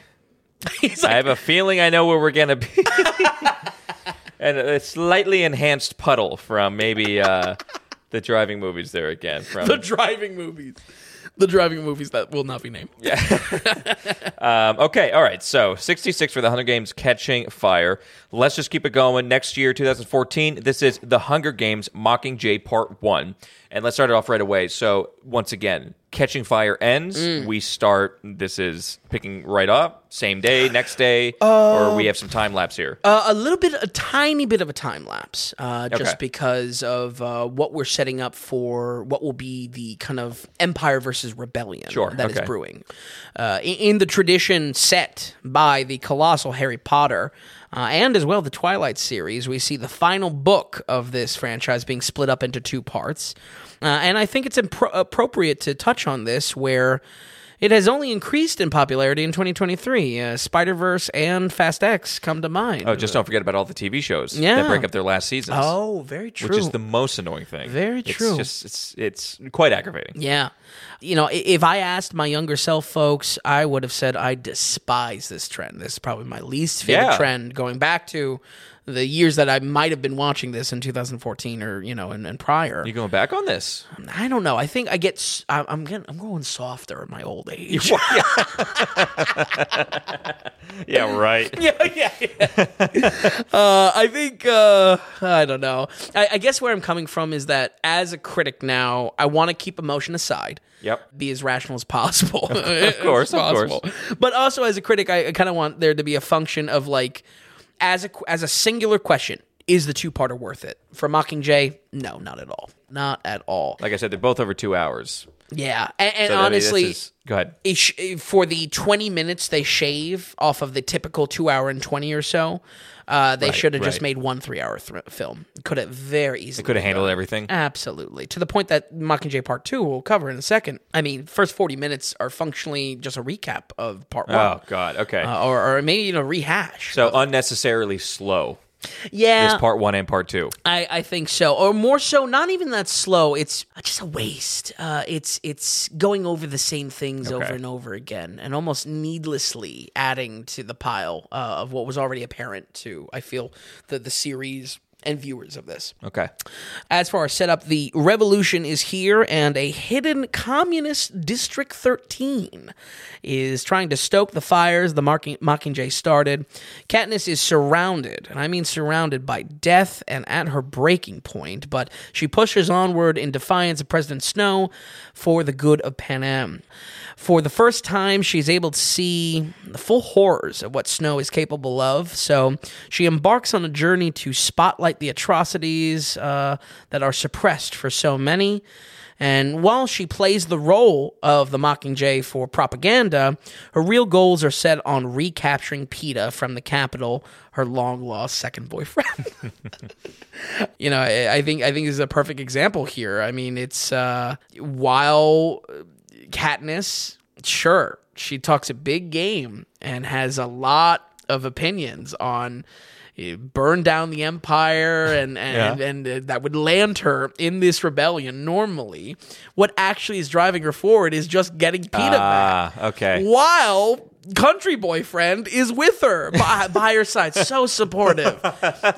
He's I have a feeling I know where we're gonna be. and a slightly enhanced puddle from maybe uh, the driving movies there again. From the driving movies. The driving movies that will not be named. Um, okay, all right. So 66 for the Hunger Games Catching Fire. Let's just keep it going. Next year, 2014, this is The Hunger Games Mockingjay Part 1. And let's start it off right away. So, once again, Catching Fire ends. Mm. We start, this is picking right up, same day, next day, or we have some time lapse here. Uh, a little bit, a tiny bit of a time lapse, uh, just Okay. because of uh, what we're setting up for what will be the kind of empire versus rebellion Sure, that is okay. brewing. Uh, in, in the tradition set by the colossal Harry Potter. Uh, and as well, the Twilight series, we see the final book of this franchise being split up into two parts. Uh, and I think it's impro- appropriate to touch on this where it has only increased in popularity in 2023. Uh, Spider Verse and Fast X come to mind. Oh, just don't forget about all the TV shows Yeah. that break up their last seasons. Oh, very true. Which is the most annoying thing. Very It's true. just it's it's quite aggravating. yeah. You know, if I asked my younger self, folks, I would have said I despise this trend. This is probably my least favorite Yeah. trend going back to the years that I might have been watching this in 2014 or, you know, and, and prior. You going back on this? I don't know. I think I get, I, am getting, I'm growing softer in my old age. Yeah, right. yeah, yeah, yeah. uh, I think uh, I don't know. I, I guess where I'm coming from is that as a critic now, I want to keep emotion aside. Yep. Be as rational as possible. of course, of course. But also as a critic, I, I kind of want there to be a function of like, as a as a singular question, is the two parter worth it for Mockingjay? No, not at all. Not at all. Like I said, they're both over two hours. Yeah, and, and So, I mean, honestly. is- go ahead. for the 20 minutes they shave off of the typical two hour and 20 or so uh, they Right, should have just made one three hour th- film could have very easily Could have handled done. everything. absolutely to the point that mockingjay part two we'll cover in a second i mean first 40 minutes are functionally just a recap of part one Oh God. Okay. uh, or, or maybe you know rehash so unnecessarily slow. Yeah This part one and part two. I, I think so, or more so. Not even that slow. It's just a waste. Uh, it's it's going over the same things over and over again, and almost needlessly adding to the pile uh, of what was already apparent to. I feel the the series and viewers of this. Okay. As for our setup, the revolution is here, and a hidden communist District 13 is trying to stoke the fires the Mocking- Mockingjay started. Katniss is surrounded, and I mean surrounded by death and at her breaking point, but she pushes onward in defiance of President Snow for the good of Panem. For the first time, she's able to see the full horrors of what Snow is capable of. So she embarks on a journey to spotlight the atrocities uh, that are suppressed for so many. And while she plays the role of the Mockingjay for propaganda, her real goals are set on recapturing Peeta from the Capitol, her long lost second boyfriend. you know, I, think I think this is a perfect example here. I mean, it's uh, while Katniss, sure, she talks a big game and has a lot of opinions on uh, burn down the empire and and, Yeah. and uh, that would land her in this rebellion normally what actually is driving her forward is just getting Peeta back Ah. okay. while country boyfriend is with her by, by her side, so supportive,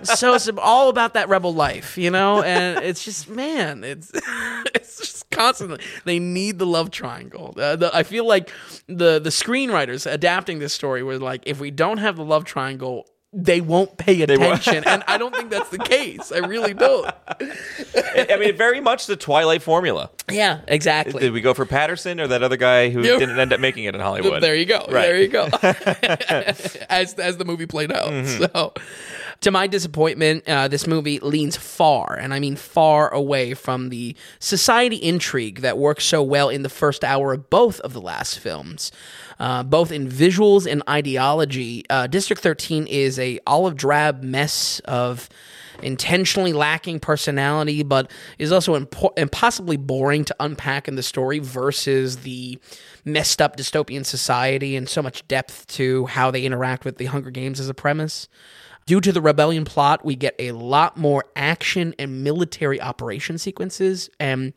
so all about that rebel life, you know. And it's just man, it's it's constantly they need the love triangle. Uh, the, I feel like the the screenwriters adapting this story were like, if we don't have the love triangle. They won't pay attention, and I don't think that's the case. I really don't. I mean, very much the Twilight formula. Yeah, exactly. Did we go for Pattinson or that other guy who didn't end up making it in Hollywood? There you go. Right. There you go. as as the movie played out. So, to my disappointment, uh, this movie leans far, and I mean far away from the society intrigue that works so well in the first hour of both of the last films. Uh, both in visuals and ideology, uh, District 13 is a olive drab mess of intentionally lacking personality, but is also impo- impossibly boring to unpack in the story versus the messed up dystopian society and so much depth to how they interact with the Hunger Games as a premise. Due to the rebellion plot, we get a lot more action and military operation sequences. And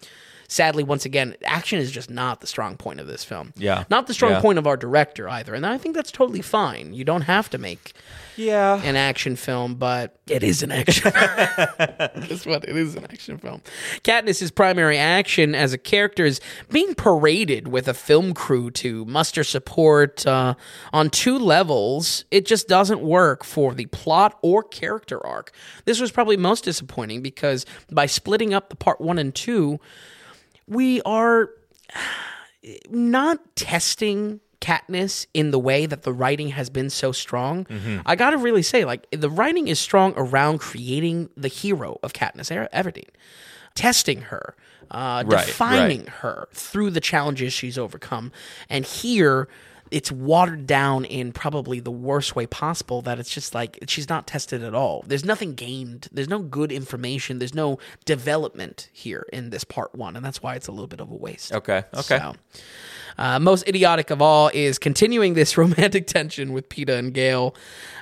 sadly, once again, action is just not the strong point of this film. Yeah. Not the strong Yeah. point of our director either. And I think that's totally fine. You don't have to make Yeah. an action film, but it is an action. Guess what? It is an action film. Katniss's primary action as a character is being paraded with a film crew to muster support uh, on two levels. It just doesn't work for the plot or character arc. This was probably most disappointing because by splitting up the part one and two, we are not testing Katniss in the way that the writing has been so strong. I gotta really say, like the writing is strong around creating the hero of Katniss Ever- Everdeen, testing her, uh, Right, defining her through the challenges she's overcome, and here. It's watered down in probably the worst way possible. That it's just like she's not tested at all. There's nothing gained. There's no good information. There's no development here in this part one, and that's why it's a little bit of a waste. Okay. Okay. So, uh, most idiotic of all is continuing this romantic tension with Peeta and Gale.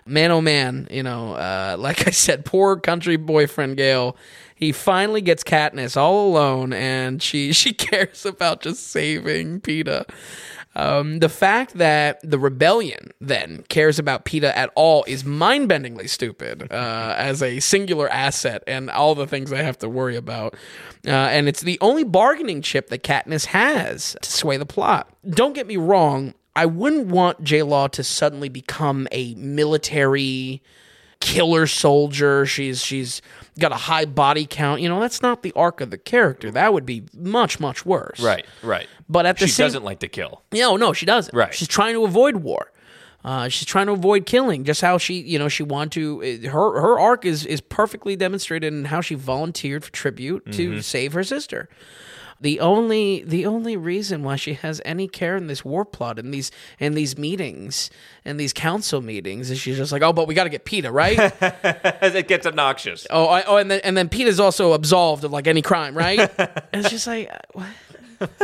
Man, oh man, you know, uh, like I said, poor country boyfriend Gale. He finally gets Katniss all alone, and she she cares about just saving Peeta. Um, the fact that the rebellion then cares about Peeta at all is mind bendingly stupid uh, as a singular asset and all the things I have to worry about. Uh, and it's the only bargaining chip that Katniss has to sway the plot. Don't get me wrong, I wouldn't want J Law to suddenly become a military killer soldier. She's she's got a high body count. You know, that's not the arc of the character. That would be much much worse. Right. Right. But at the she same doesn't like to kill. no, no, she doesn't. Right. She's trying to avoid war. Uh, she's trying to avoid killing. Just how she, you know, she wanted to. uh, Her her arc is is perfectly demonstrated in how she volunteered for tribute Mm-hmm. to save her sister. The only the only reason why she has any care in this war plot in these in these meetings in these council meetings is she's just like, oh, but we got to get Peeta right. As it gets obnoxious. oh, I, oh, and then and then Peeta's also absolved of like any crime, right? And it's just like. uh, What?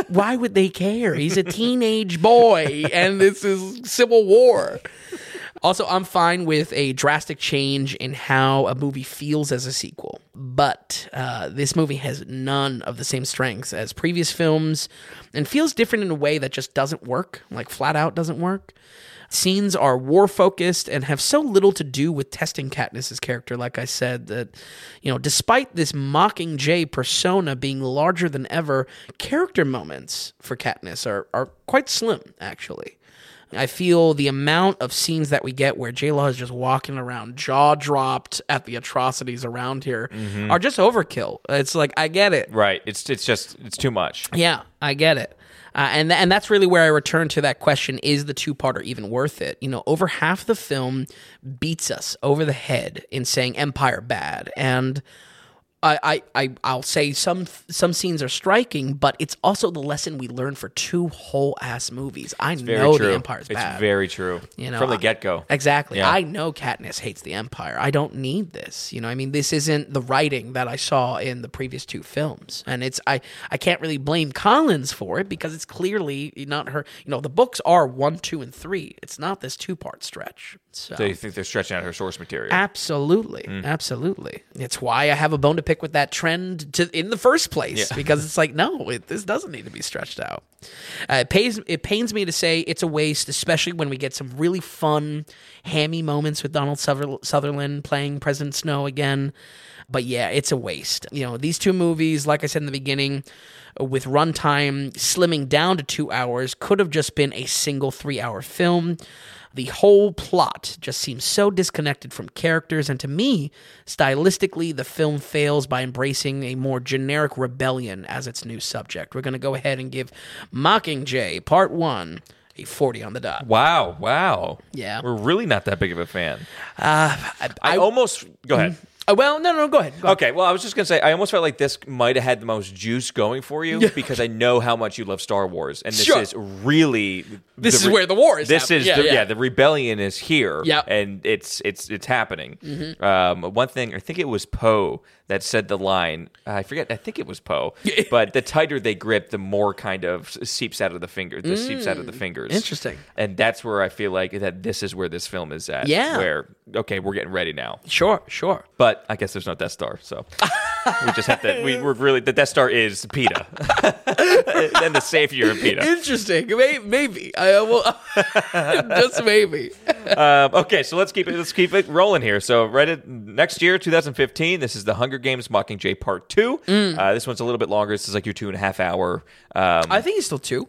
Why would they care? He's a teenage boy, and this is Civil War. Also, I'm fine with a drastic change in how a movie feels as a sequel, but uh, this movie has none of the same strengths as previous films and feels different in a way that just doesn't work, like flat out doesn't work. Scenes are war focused and have so little to do with testing Katniss's character, like I said, that, you know, despite this Mockingjay persona being larger than ever, character moments for Katniss are, are quite slim, actually. I feel the amount of scenes that we get where J Law is just walking around, jaw dropped at the atrocities around here, are just overkill. It's like, I get it. Right. It's it's just it's too much. Yeah, I get it. Uh, and th- and that's really where I return to that question: Is the two parter even worth it? You know, over half the film beats us over the head in saying Empire bad, and I, I, I I'll say some some scenes are striking, but it's also the lesson we learn for two whole ass movies. I know true. the Empire's it's bad. very true. You know, from the get go. Exactly. Yeah. I know Katniss hates the Empire. I don't need this. You know, I mean, this isn't the writing that I saw in the previous two films, and it's I I can't really blame Collins for it because it's clearly not her. You know, the books are one, two, and three. It's not this two part stretch. So. So you think they're stretching out her source material? Absolutely, Mm. absolutely. It's why I have a bone to pick pick with that trend to in the first place because it's like no, it, this doesn't need to be stretched out. Uh, it pays it pains me to say it's a waste, especially when we get some really fun, hammy moments with Donald Suther- Sutherland playing President Snow again. But yeah, it's a waste. You know, these two movies, like I said in the beginning, with runtime slimming down to two hours, could have just been a single three hour film. The whole plot just seems so disconnected from characters, and to me, stylistically, the film fails by embracing a more generic rebellion as its new subject. We're going to go ahead and give Mockingjay Part 1 a 40 on the dot. Wow, wow. Yeah. We're really not that big of a fan. Uh, I, I, almost go ahead. Uh, well, no, no, go ahead. Go ahead. Okay, well, I was just gonna say, I almost felt like this might have had the most juice going for you because I know how much you love Star Wars, and this Sure. is really This is where the war is This happening. is Yeah, the, yeah. the rebellion is here, Yep. and it's it's it's happening. Mm-hmm. Um, one thing, I think it was Poe that said the line. I forget. I think it was Poe, but the tighter they grip, the more kind of seeps out of the finger. The seeps out of the fingers. Mm. Interesting. and that's where I feel like that this is where this film is at. Yeah. where okay, we're getting ready now. Sure, sure. But I guess there's no Death Star, so we just have to. We, we're really the Death Star is Peeta, and the savior of Peeta. Interesting. Maybe, maybe. I uh, will. just maybe. Um, okay, so let's keep it. Let's keep it rolling here. So right at, next year, 2015. This is the Hunger Games Mockingjay Part Two. Uh, this one's a little bit longer. This is like your two and a half hour. Um, I think it's still two.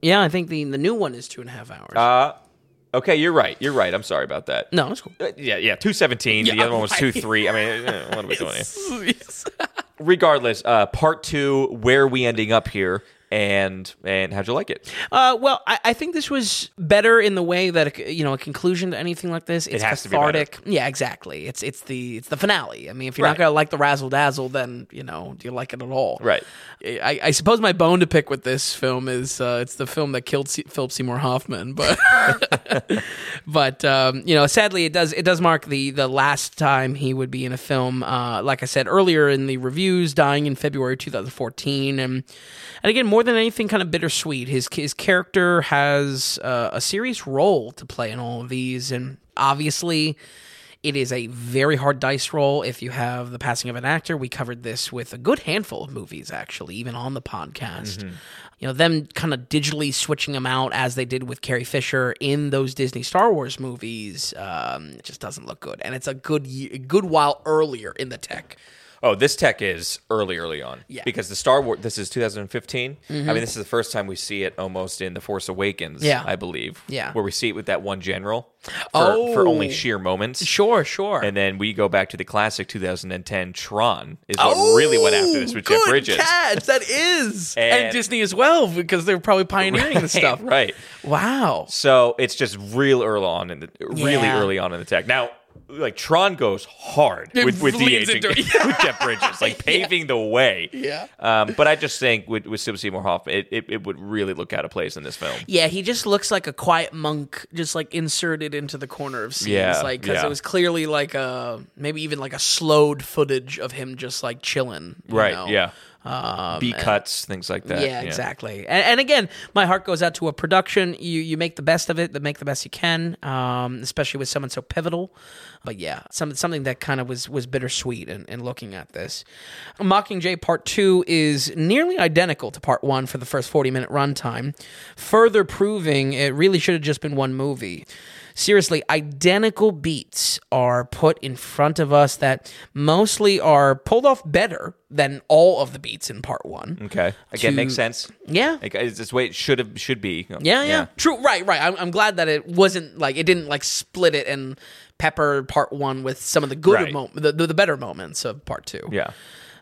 Yeah, I think the the new one is two and a half hours. uh, okay, you're right. You're right. I'm sorry about that. no, it's cool. Uh, Yeah, yeah, two seventeen. the other one was right. two three. I mean, eh, what are we doing here? Regardless, uh, part two. Where are we ending up here? And and how'd you like it? Uh, well, I, I think this was better in the way that a, you know a conclusion to anything like this. It's has to be better. cathartic. yeah, exactly. It's it's the it's the finale. I mean, if you're Right. not gonna like the razzle dazzle, then you know do you like it at all? Right. I, I suppose my bone to pick with this film is uh, it's the film that killed Se- Philip Seymour Hoffman, but but um, you know, sadly, it does it does mark the the last time he would be in a film. Uh, like I said earlier in the reviews, dying in February 2014, and and again, more than anything, kind of bittersweet. His his character has uh, a serious role to play in all of these, and obviously. It is a very hard dice roll if you have the passing of an actor. We covered this with a good handful of movies, actually, even on the podcast. You know, them kind of digitally switching them out as they did with Carrie Fisher in those Disney Star Wars movies, um, just doesn't look good. And it's a good, a good while earlier in the tech. Oh, this tech is early, early on. Yeah. Because the Star Wars, this is 2015. I mean, this is the first time we see it almost in The Force Awakens, Yeah. I believe. Yeah. Where we see it with that one general for, Oh. for only oh. sheer moments. Sure, sure. And then we go back to the classic 2010 Tron, is what oh, really went after this with Jeff Oh, Bridges. catch. That is. and, And- Disney as well, because they're probably pioneering this stuff. Right. Wow. So it's just real early on in the really Yeah. early on in the tech. Now, like Tron goes hard It with with leans aging with Jeff Bridges, like paving the way. Yeah. Um, but I just think with with Philip Seymour Hoffman, it, it, it would really look out of place in this film. Yeah, he just looks like a quiet monk, just like inserted into the corner of scenes, Yeah, like because yeah. it was clearly like a maybe even like a slowed footage of him just like chilling, Right? know? Yeah. Um, B cuts, things like that. yeah, exactly. And, and again, my heart goes out to a production. You you make the best of it, that make the best you can, um, especially with someone so pivotal. But yeah, some, something that kind of was was bittersweet in, in looking at this. Mockingjay Part Two is nearly identical to Part One for the first forty minute runtime, further proving it really should have just been one movie seriously identical beats are put in front of us that mostly are pulled off better than all of the beats in part one Okay. Again, To- makes sense. yeah Like, uh, it's this way it should have should be. yeah, yeah, True. Right, right. I'm, I'm glad that it wasn't like it didn't like split it and pepper part one with some of the good Right. mo- the, the the better moments of part two. Yeah.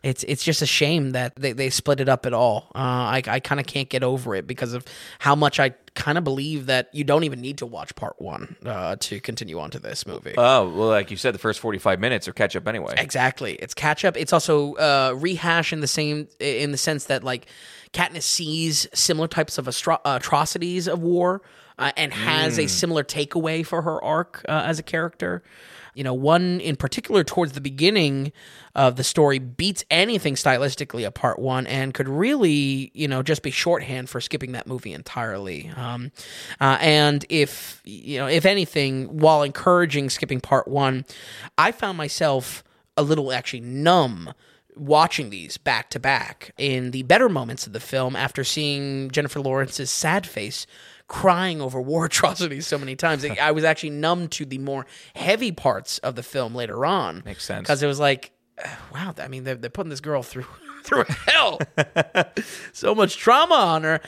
It's it's just a shame that they, they split it up at all. Uh, I I kind of can't get over it because of how much I kind of believe that you don't even need to watch part one uh, to continue on to this movie. Oh well, like you said, the first forty five minutes are catch up anyway. Exactly. It's catch up. It's also uh, rehash in the same in the sense that like Katniss sees similar types of astro- atrocities of war uh, and has a similar takeaway for her arc uh, as a character. You know, one in particular towards the beginning of the story beats anything stylistically of part one and could really, you know, just be shorthand for skipping that movie entirely. Um, uh, and if, you know, if anything, while encouraging skipping part one, I found myself a little actually numb watching these back to back in the better moments of the film after seeing Jennifer Lawrence's sad face crying over war atrocities so many times. I was actually numb to the more heavy parts of the film later on. Makes sense. Because it was like, uh, wow, I mean, they're, they're putting this girl through through hell, so much trauma on her,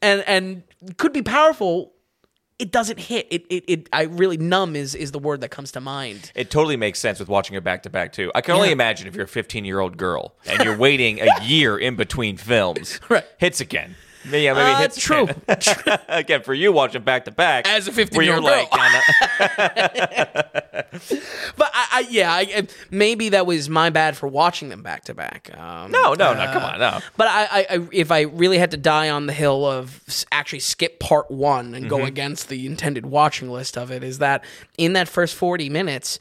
and and could be powerful. It doesn't hit. It, it, it I really numb is is the word that comes to mind. It totally makes sense with watching it back to back too. I can only Yeah. imagine if you're a 15 year old girl and you're waiting a year in between films. Right. Hits again. Yeah, maybe Uh, hits true. again. again for you watching back to back As a fifteen-year-old girl. But I, I yeah, I, maybe that was my bad for watching them back to back. Um, no, no, no, come on, no. But I, I, I, if I really had to die on the hill of actually skip part one and go against the intended watching list of it, is that in that first forty minutes,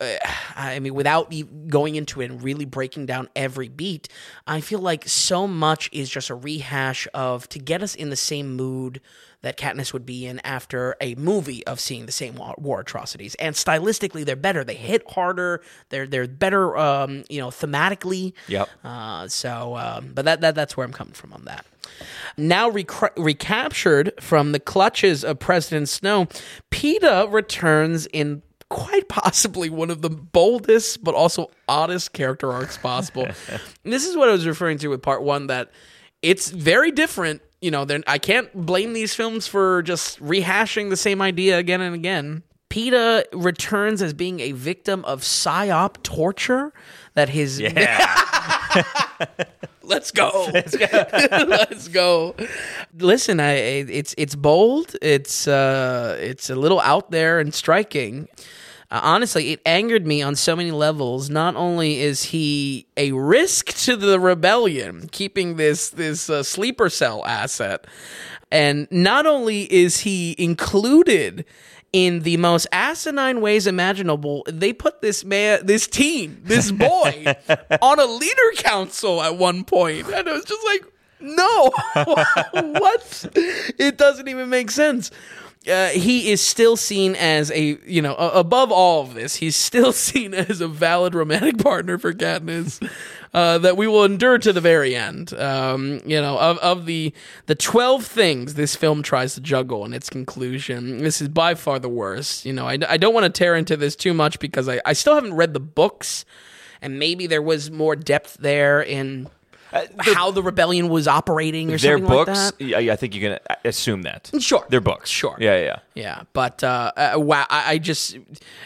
uh, I mean, without going into it and really breaking down every beat, I feel like so much is just a rehash of to get us in the same mood that Katniss would be in after a movie of seeing the same war, war atrocities. And stylistically, they're better. They hit harder. They're they're better, um, you know, thematically. Yep. Uh, so, um, but that, that that's where I'm coming from on that. Now recaptured from the clutches of President Snow, Peeta returns in quite possibly one of the boldest but also oddest character arcs possible. This is what I was referring to with part one that it's very different. You know, I can't blame these films for just rehashing the same idea again and again. Peeta returns as being a victim of psyop torture that his Yeah. Let's go. Let's go. Let's go. Listen, I it's it's bold. It's uh it's a little out there and striking. Uh, honestly, it angered me on so many levels. Not only is he a risk to the rebellion, keeping this this uh, sleeper cell asset, and not only is he included in the most asinine ways imaginable, they put this man, this teen, this boy, on a leader council at one point. point, and it was just like, no, what? It doesn't even make sense. Uh, he is still seen as a you know a- above all of this he's still seen as a valid romantic partner for Katniss uh, that we will endure to the very end. Um, you know of, of the the 12 things this film tries to juggle in its conclusion this is by far the worst. You know I, I don't want to tear into this too much because I, I still haven't read the books and maybe there was more depth there in how the rebellion was operating or Their something books, like that I think you can assume that. Sure. Their books. Sure. Yeah, yeah, yeah. But uh, uh, wow, I, I just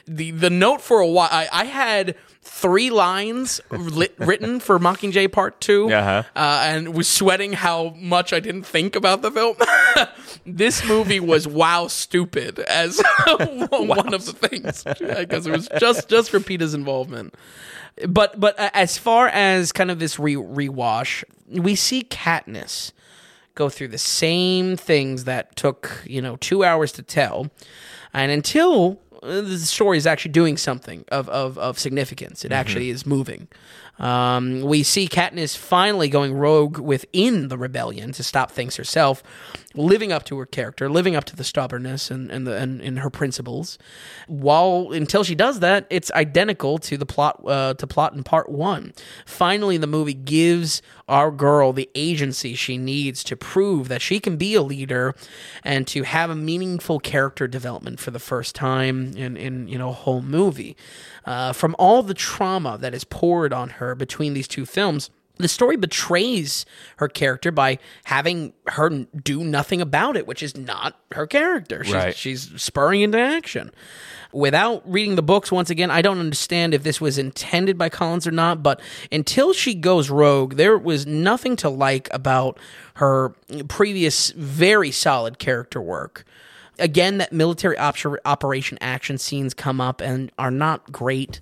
the the note for a while. I, I had three lines lit, written for Mockingjay Part 2 Uh-huh. uh, and was sweating how much I didn't think about the film. this movie was wow stupid as one of the things because it was just just for Peeta's involvement. But but uh, as far as kind of this re rewash, we see Katniss go through the same things that took you know two hours to tell, and until uh, the story is actually doing something of of, of significance, it actually is moving. Um, we see Katniss finally going rogue within the rebellion to stop things herself, living up to her character, living up to the stubbornness and and, the, and, and her principles. While until she does that, it's identical to the plot uh, to plot in part one. Finally, the movie gives our girl the agency she needs to prove that she can be a leader and to have a meaningful character development for the first time in in you know a whole movie. Uh, from all the trauma that is poured on her between these two films, the story betrays her character by having her do nothing about it, which is not her character. She's, Right. she's spurring into action. Without reading the books, once again, I don't understand if this was intended by Collins or not, but until she goes rogue, there was nothing to like about her previous very solid character work. Again, that military op- operation action scenes come up and are not great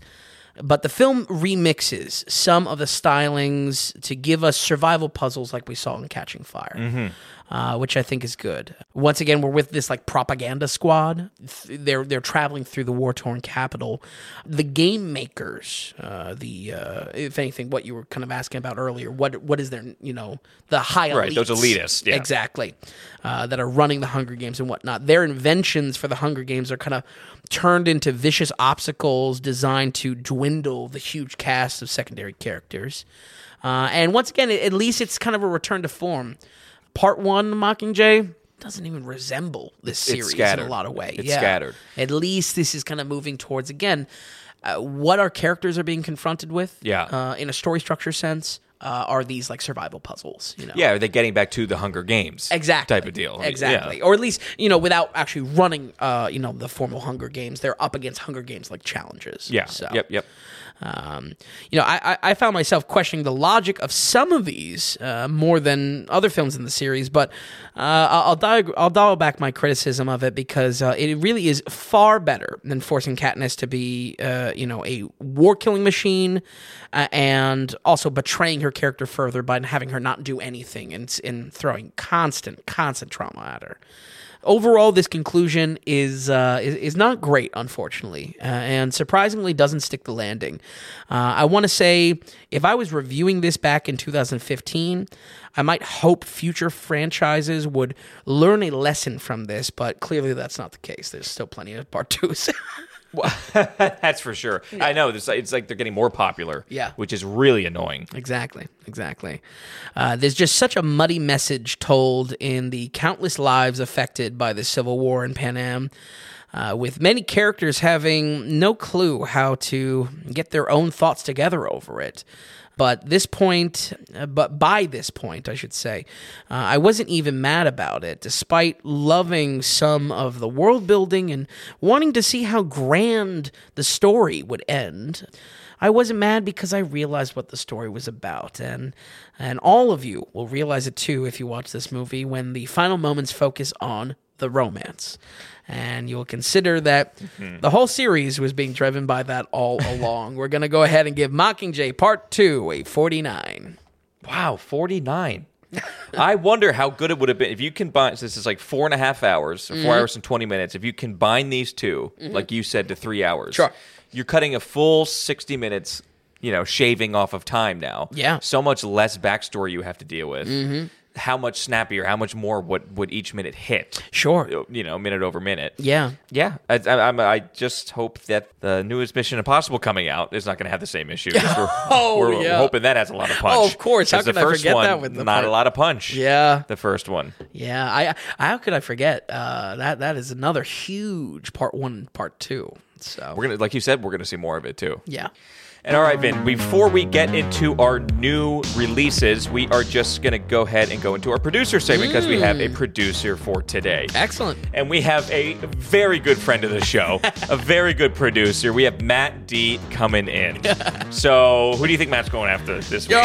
but the film remixes some of the stylings to give us survival puzzles like we saw in Catching Fire. Mm-hmm. Uh, which I think is good. Once again, we're with this like propaganda squad. They're they're traveling through the war torn Capitol. The game makers, uh, the uh, if anything, what you were kind of asking about earlier. What what is their you know the high Right, those elitists, yeah. exactly uh, that are running the Hunger Games and whatnot. Their inventions for the Hunger Games are kind of turned into vicious obstacles designed to dwindle the huge cast of secondary characters. Uh, and once again, at least it's kind of a return to form. Part one, Mockingjay doesn't even resemble this series in a lot of ways. It's yeah. scattered. At least this is kind of moving towards again uh, what our characters are being confronted with. Yeah. uh, in a story structure sense, uh, are these like survival puzzles? You know, Yeah, are they getting back to the Hunger Games? exactly Type of deal. Exactly yeah. or at least you know without actually running uh you know the formal hunger games they're up against hunger games like challenges Yeah. so Yep. Yep. Um, you know, I, I found myself questioning the logic of some of these uh, more than other films in the series, but uh, I'll I'll dial, I'll dial back my criticism of it because uh, it really is far better than forcing Katniss to be, uh, you know, a war killing machine, uh, and also betraying her character further by having her not do anything and, and throwing constant, constant trauma at her overall, this conclusion is uh, is, is not great, unfortunately, uh, and surprisingly doesn't stick the landing. Uh, I want to say, if I was reviewing this back in 2015, I might hope future franchises would learn a lesson from this, but clearly that's not the case. There's still plenty of part twos. That's for sure. I know. It's like, it's like they're getting more popular. Yeah. Which is really annoying. Exactly, exactly. Uh, there's just such a muddy message told in the countless lives affected by the Civil War in Panem, uh, with many characters having no clue how to get their own thoughts together over it. But this point, uh, but by this point, I should say, uh, I wasn't even mad about it, despite loving some of the world building and wanting to see how grand the story would end. I wasn't mad because I realized what the story was about, and and all of you will realize it too if you watch this movie when the final moments focus on the romance. And you'll consider that the whole series was being driven by that all along. We're going to go ahead and give Mockingjay Part 2 a 49. Wow, 49. I wonder how good it would have been if you combine. So this is like four and a half hours, 4 Mm-hmm. hours and 20 minutes. If you combine these 2 like you said, to three hours, Sure. you're cutting a full 60 minutes, you know, shaving off of time now. Yeah. Mm-hmm. So much less backstory you have to deal with. How much snappier, how much more would, would each minute hit? Sure. You know, minute over minute. Yeah. Yeah, I, I, I'm- just hope that the newest Mission Impossible coming out is not going to have the same issue. We're, Oh, we're yeah. hoping that has a lot of punch. Oh, of course. How could I forget one, that with the not a lot of punch. Yeah. the first one. Yeah. I, I how could I forget? Uh, that that is another huge part 1 part 2. So We're gonna, like you said, we're gonna see more of it too. yeah. And all right, Vin. Before we get into our new releases, we are just gonna go ahead and go into our producer segment because we have a Mm. producer for today. Excellent. And we have a very good friend of the show, a very good producer. We have Matt D coming in. So, who do you think Matt's going after this week?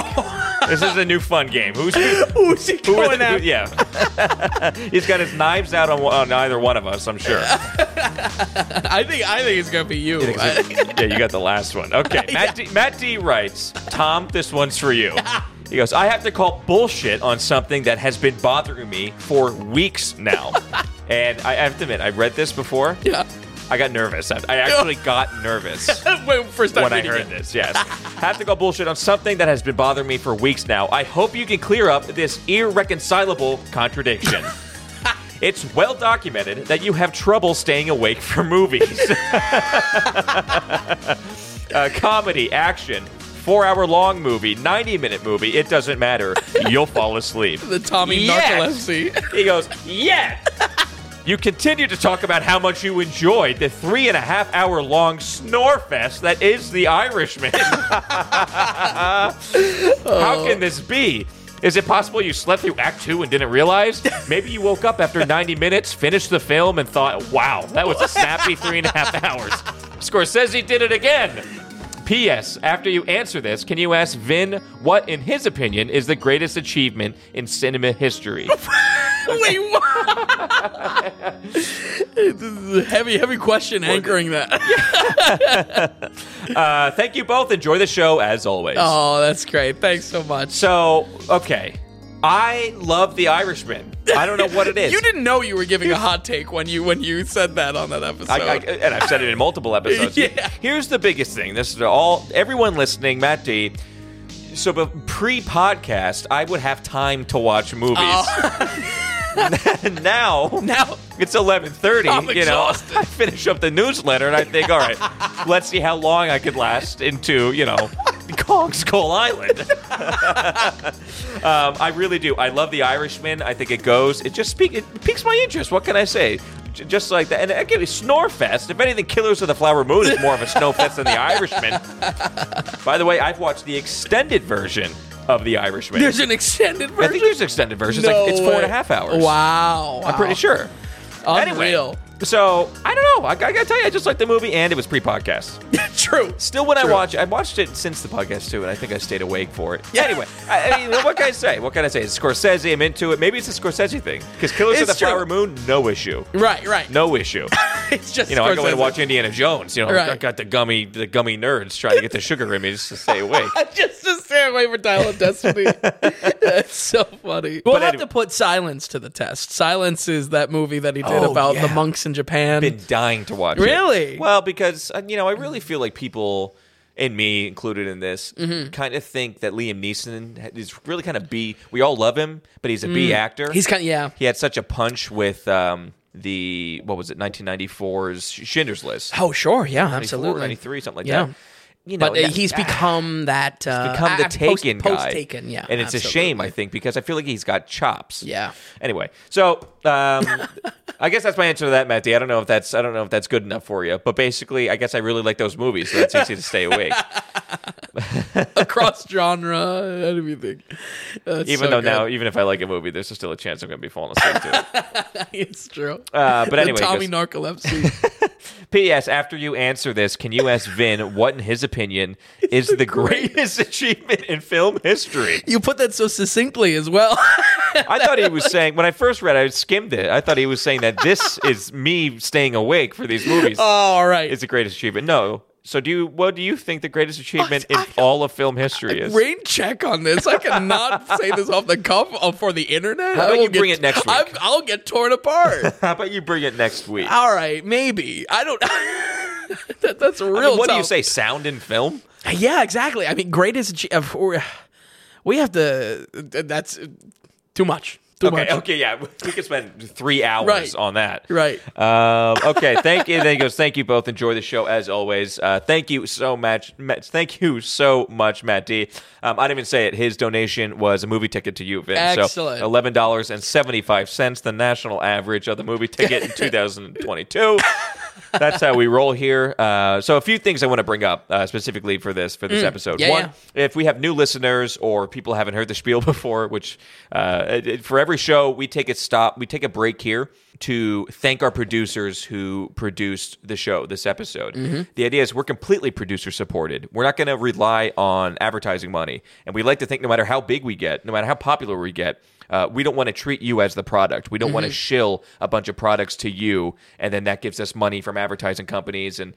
this is a new fun game. Who's Who's he who going the- after? who- yeah, he's got his knives out on, on either one of us. I'm sure. I think I think it's going to be you. yeah, you got the last one. Okay, Matt D, Matt D writes, Tom, this one's for you. He goes, I have to call bullshit on something that has been bothering me for weeks now. and I have to admit, I've read this before. yeah. I got nervous. I I actually got nervous Wait, first time when I reading heard it. this. Yes. have to go bullshit on something that has been bothering me for weeks now. I hope you can clear up this irreconcilable contradiction. It's well documented that you have trouble staying awake for movies. Uh, comedy, action, four hour long movie, 90 minute movie, it doesn't matter. You'll fall asleep. The Tommy Yes! narcolepsy. He goes, yeah. You continue to talk about how much you enjoyed the three and a half hour long snore fest that is The Irishman. how can this be? Is it possible you slept through Act Two and didn't realize? Maybe you woke up after 90 minutes, finished the film, and thought, wow, that was a snappy three and a half hours. Scorsese did it again. P.S. After you answer this, can you ask Vin what, in his opinion, is the greatest achievement in cinema history? Wait, what? this is a heavy, heavy question anchoring that. Uh, thank you both. Enjoy the show as always. Oh, that's great. Thanks so much. So, okay. I love The Irishman. I don't know what it is. You didn't know you were giving a hot take when you when you said that on that episode. I, I, and I've said it in multiple episodes. Yeah. Here's the biggest thing. This is all everyone listening, Matt D. So, but pre-podcast, I would have time to watch movies. Oh. now, now it's eleven thirty. I'm You know. I finish up the newsletter and I think, all right, let's see how long I could last into you know Kong Skull Island. um, I really do. I love The Irishman. I think it goes. It just speak. It piques my interest. What can I say? J- Just like that, and again, Snorefest. If anything, Killers of the Flower Moon is more of a snowfest than The Irishman. By the way, I've watched the extended version of The Irishman. there's an extended version. I think there's an extended version. It's, No like, it's four and a half hours. Wow, I'm pretty sure. Unreal. Anyway, so I don't know. I, I gotta tell you, I just liked the movie, and it was pre-podcast. True. Still, when I True. watch, I watched it since the podcast too, and I think I stayed awake for it. Yeah. Anyway, I, I mean, what can I say? What can I say? It's Scorsese. I'm into it. Maybe it's a Scorsese thing because Killers of the true. Flower Moon, no issue, Right, right. no issue. it's just You know, I go in and watch Indiana Jones. You know, I got the gummy, the gummy nerds trying to get the sugar in me just to stay awake. just to stay away from Dial of Destiny. That's so funny. We'll But have anyway- to put Silence to the test. Silence is that movie that he did Oh, about the monks in Japan. been dying to watch it. Really? Well, because uh, you know, I really feel like people, and me included in this, Mm-hmm. kind of think that Liam Neeson is really kind of B. We all love him, but he's a B actor. Mm. He's kind of yeah. he had such a punch with um, the what was it, 1994's Schindler's List. Oh sure, yeah, 94, absolutely. 93, something like Yeah. that. You know, But he's become that. Uh, become the uh, Taken post, guy. Post Taken, yeah. and it's a shame, I think, because I feel like he's got chops. Yeah. Anyway, so um, I guess that's my answer to that, Matty. I don't know if that's I don't know if that's good enough for you, but basically, I guess I really like those movies, so it's easy to stay awake. across genre, anything. That's even so though good. now, even if I like a movie, there's still a chance I'm going to be falling asleep to it. it's true. Uh, but anyway, the Tommy just- narcolepsy. P.S. After you answer this, can you ask Vin what, in his opinion, is the greatest achievement in film history? you put that so succinctly as well. I thought he was saying when I first read, it, I skimmed it. I thought he was saying that this is me staying awake for these movies. oh, all right. Is the greatest achievement? No. So do you? What do you think the greatest achievement in I- all of film history is? Rain check on this. I cannot say this off the cuff uh, for the internet. How I about will you bring it next week? I'm- I'll get torn apart. How about you bring it next week? All right, maybe. I don't. that, that's real. I mean, what do you say? Sound in film? Yeah, exactly. I mean, greatest. achie- uh, We have to. That's too much. Too Okay, much. okay, yeah, we could spend three hours Right. on that. Right. Um, okay, thank you. Then he goes, "Thank you both. Enjoy the show as always. Uh, thank you so much. Matt, thank you so much, Matt D. Um, I didn't even say it. His donation was a movie ticket to you, Vin. Excellent. So eleven dollars and seventy five cents, the national average of the movie ticket in two thousand twenty two. That's how we roll here. Uh, so a few things I want to bring up uh, specifically for this for this episode. Mm. Yeah, One, if we have new listeners or people haven't heard the spiel before, which uh, it- it- for every show we take a stop, we take a break here to thank our producers who produced the show, this episode. Mm-hmm. The idea is we're completely producer supported. We're not going to rely on advertising money, and we like to think no matter how big we get, no matter how popular we get. Uh, we don't want to treat you as the product. We don't want to shill a bunch of products to you, and then that gives us money from advertising companies. And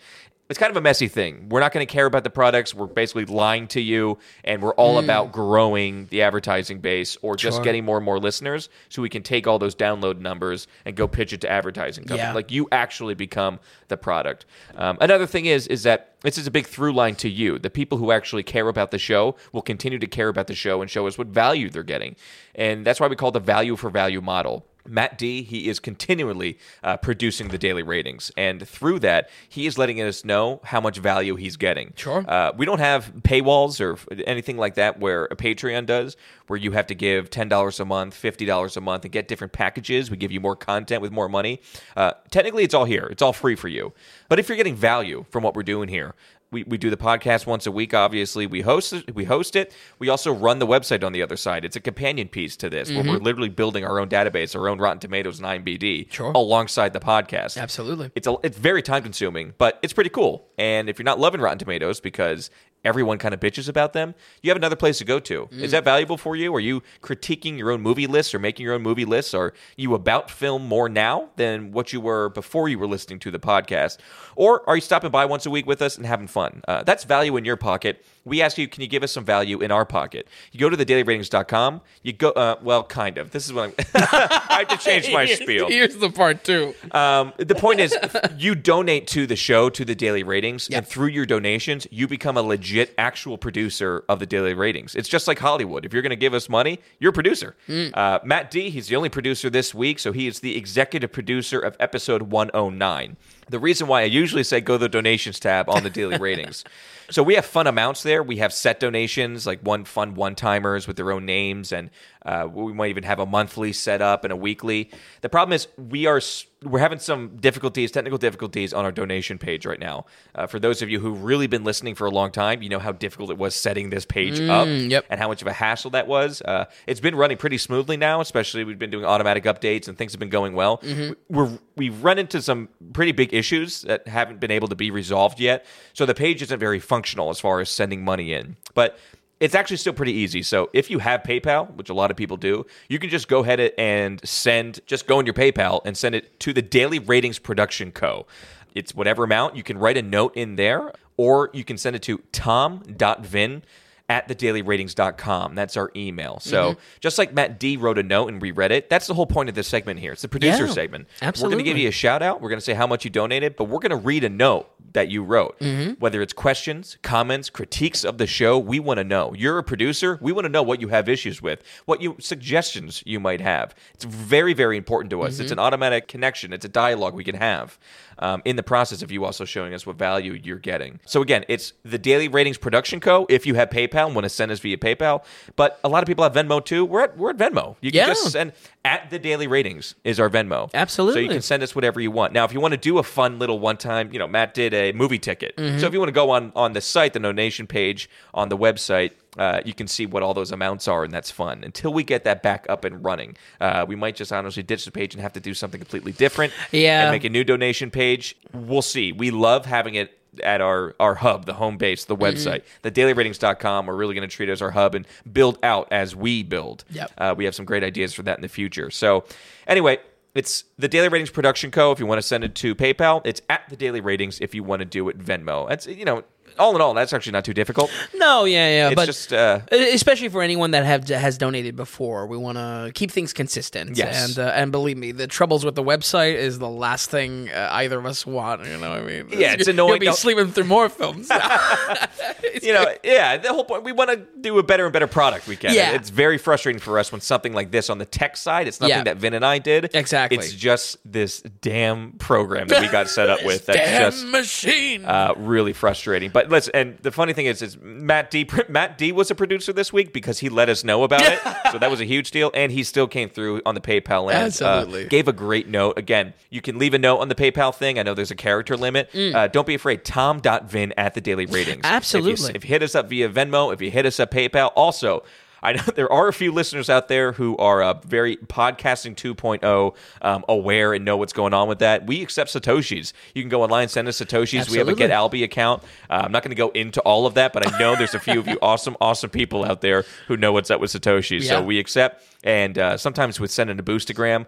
it's kind of a messy thing. We're not going to care about the products. We're basically lying to you, and we're all about growing the advertising base or just Sure. getting more and more listeners so we can take all those download numbers and go pitch it to advertising companies. Yeah. Like you actually become the product. Um, another thing is is that this is a big through line to you. The people who actually care about the show will continue to care about the show and show us what value they're getting, and that's why we call it the value for value model. Matt D, he is continually uh, producing the daily ratings, and through that, he is letting us know how much value he's getting. Sure. Uh, we don't have paywalls or anything like that where a Patreon does, where you have to give $10 a month, $50 a month, and get different packages. We give you more content with more money. Uh, technically, it's all here, it's all free for you. But if you're getting value from what we're doing here, we, we do the podcast once a week. Obviously, we host it. We host it. We also run the website on the other side. It's a companion piece to this, where we're mm-hmm. literally building our own database, our own Rotten Tomatoes and IMDb, Sure. alongside the podcast. Absolutely. It's a, it's very time consuming, but it's pretty cool. And if you're not loving Rotten Tomatoes because everyone kind of bitches about them, you have another place to go to. Is that valuable for you? Are you critiquing your own movie lists or making your own movie lists? Are you about film more now than what you were before you were listening to the podcast? Or are you stopping by once a week with us and having fun? Uh, that's value in your pocket. We ask you, can you give us some value in our pocket? You go to thedailyratings.com. You go, uh, well, kind of. This is what I'm, I have to change my spiel. Here's the part two. Um, the point is, you donate to the show, to the Daily Ratings, and through your donations, you become a legit, actual producer of the Daily Ratings. It's just like Hollywood. If you're going to give us money, you're a producer. Uh, Matt D, he's the only producer this week, so he is the executive producer of episode 109. The reason why I usually say go to the donations tab on the Daily Ratings. So we have fun amounts there. We have set donations, like one fun one timers with their own names, and uh, we might even have a monthly set up and a weekly. The problem is we are we're having some difficulties, technical difficulties on our donation page right now. Uh, for those of you who've really been listening for a long time, you know how difficult it was setting this page up, yep. and how much of a hassle that was. Uh, it's been running pretty smoothly now, especially we've been doing automatic updates and things have been going well. We're we've run into some pretty big issues that haven't been able to be resolved yet. So the page isn't very functional as far as sending money in, but it's actually still pretty easy. So if you have PayPal, which a lot of people do, you can just go ahead and send, just go in your PayPal and send it to the Daily Ratings Production Co. It's whatever amount. You can write a note in there, or you can send it to tom.vin at thedailyratings.com. That's our email. So Mm-hmm. just like Matt D wrote a note and reread it, that's the whole point of this segment here. It's the producer Yeah, segment. We're going to give you a shout out. We're going to say how much you donated, but we're going to read a note that you wrote. Mm-hmm. Whether it's questions, comments, critiques of the show, we want to know. You're a producer. We want to know what you have issues with, what you suggestions you might have. It's very, very important to us. Mm-hmm. It's an automatic connection. It's a dialogue we can have. Um, in the process of you also showing us what value you're getting. So again, it's the Daily Ratings Production Co. If you have PayPal and want to send us via PayPal, but a lot of people have Venmo too. We're at we're at Venmo. You can Yeah. just send at the Daily Ratings is our Venmo. Absolutely. So you can send us whatever you want. Now, if you want to do a fun little one time, you know, Matt did a movie ticket. Mm-hmm. So if you want to go on on the site, the donation page on the website. Uh, you can see what all those amounts are, and that's fun. Until we get that back up and running, uh, we might just honestly ditch the page and have to do something completely different. Yeah. and make a new donation page. We'll see. We love having it at our, our hub, the home base, the website, the dailyratings.com. We're really going to treat it as our hub and build out as we build. Yep. Uh, we have some great ideas for that in the future. So, anyway, it's the Daily Ratings Production Co. If you want to send it to PayPal, it's at the Daily Ratings. If you want to do it Venmo, it's you know, all in all, that's actually not too difficult. No, yeah, yeah, It's but just uh, especially for anyone that have has donated before, we want to keep things consistent. Yes. and uh, and believe me, the troubles with the website is the last thing uh, either of us want. You know, what I mean, Yeah, it's annoying. You'll be No. sleeping through more films. you know, yeah, the whole point. We want to do a better and better product. We can. Yeah. It's very frustrating for us when something like this on the tech side. It's nothing Yeah. that Vin and I did. Exactly. It's just this damn program that we got set up with. That's Damn just machine. uh, really frustrating. But listen, and the funny thing is, is Matt D. Matt D. was a producer this week because he let us know about it, so that was a huge deal. And he still came through on the PayPal and Absolutely. uh, gave a great note. Again, you can leave a note on the PayPal thing. I know there's a character limit. Uh, don't be afraid. Tom.vin at the Daily Ratings. Mm. Absolutely. If you, if you hit us up via Venmo, if you hit us up PayPal, also. I know there are a few listeners out there who are uh, very podcasting 2.0 um, aware and know what's going on with that. We accept satoshis. You can go online, send us satoshis. We have a Get Alby account. Uh, I'm not going to go into all of that, but I know there's a few of you awesome, awesome people out there who know what's up with satoshis. Yeah. So we accept, and uh, sometimes with sending a boostagram,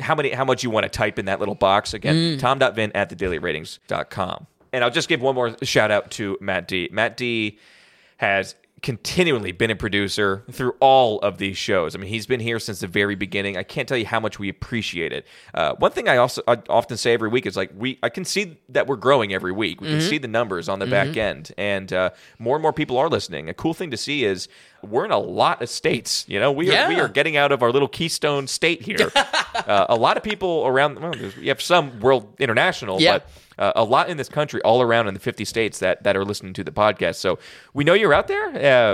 how many, how much you want to type in that little box again? Mm. Tom.vin at thedailyratings.com. And I'll just give one more shout out to Matt D. Matt D has continually been a producer through all of these shows. I mean, he's been here since the very beginning. I can't tell you how much we appreciate it. Uh, one thing I also I often say every week is like we I can see that we're growing every week. We can see the numbers on the back end, and uh, more and more people are listening. A cool thing to see is we're in a lot of states. You know, we are we are getting out of our little Keystone state here. uh, a lot of people around. Well, you have some world international, but uh, a lot in this country, all around in the 50 states that, that are listening to the podcast. So we know you're out there.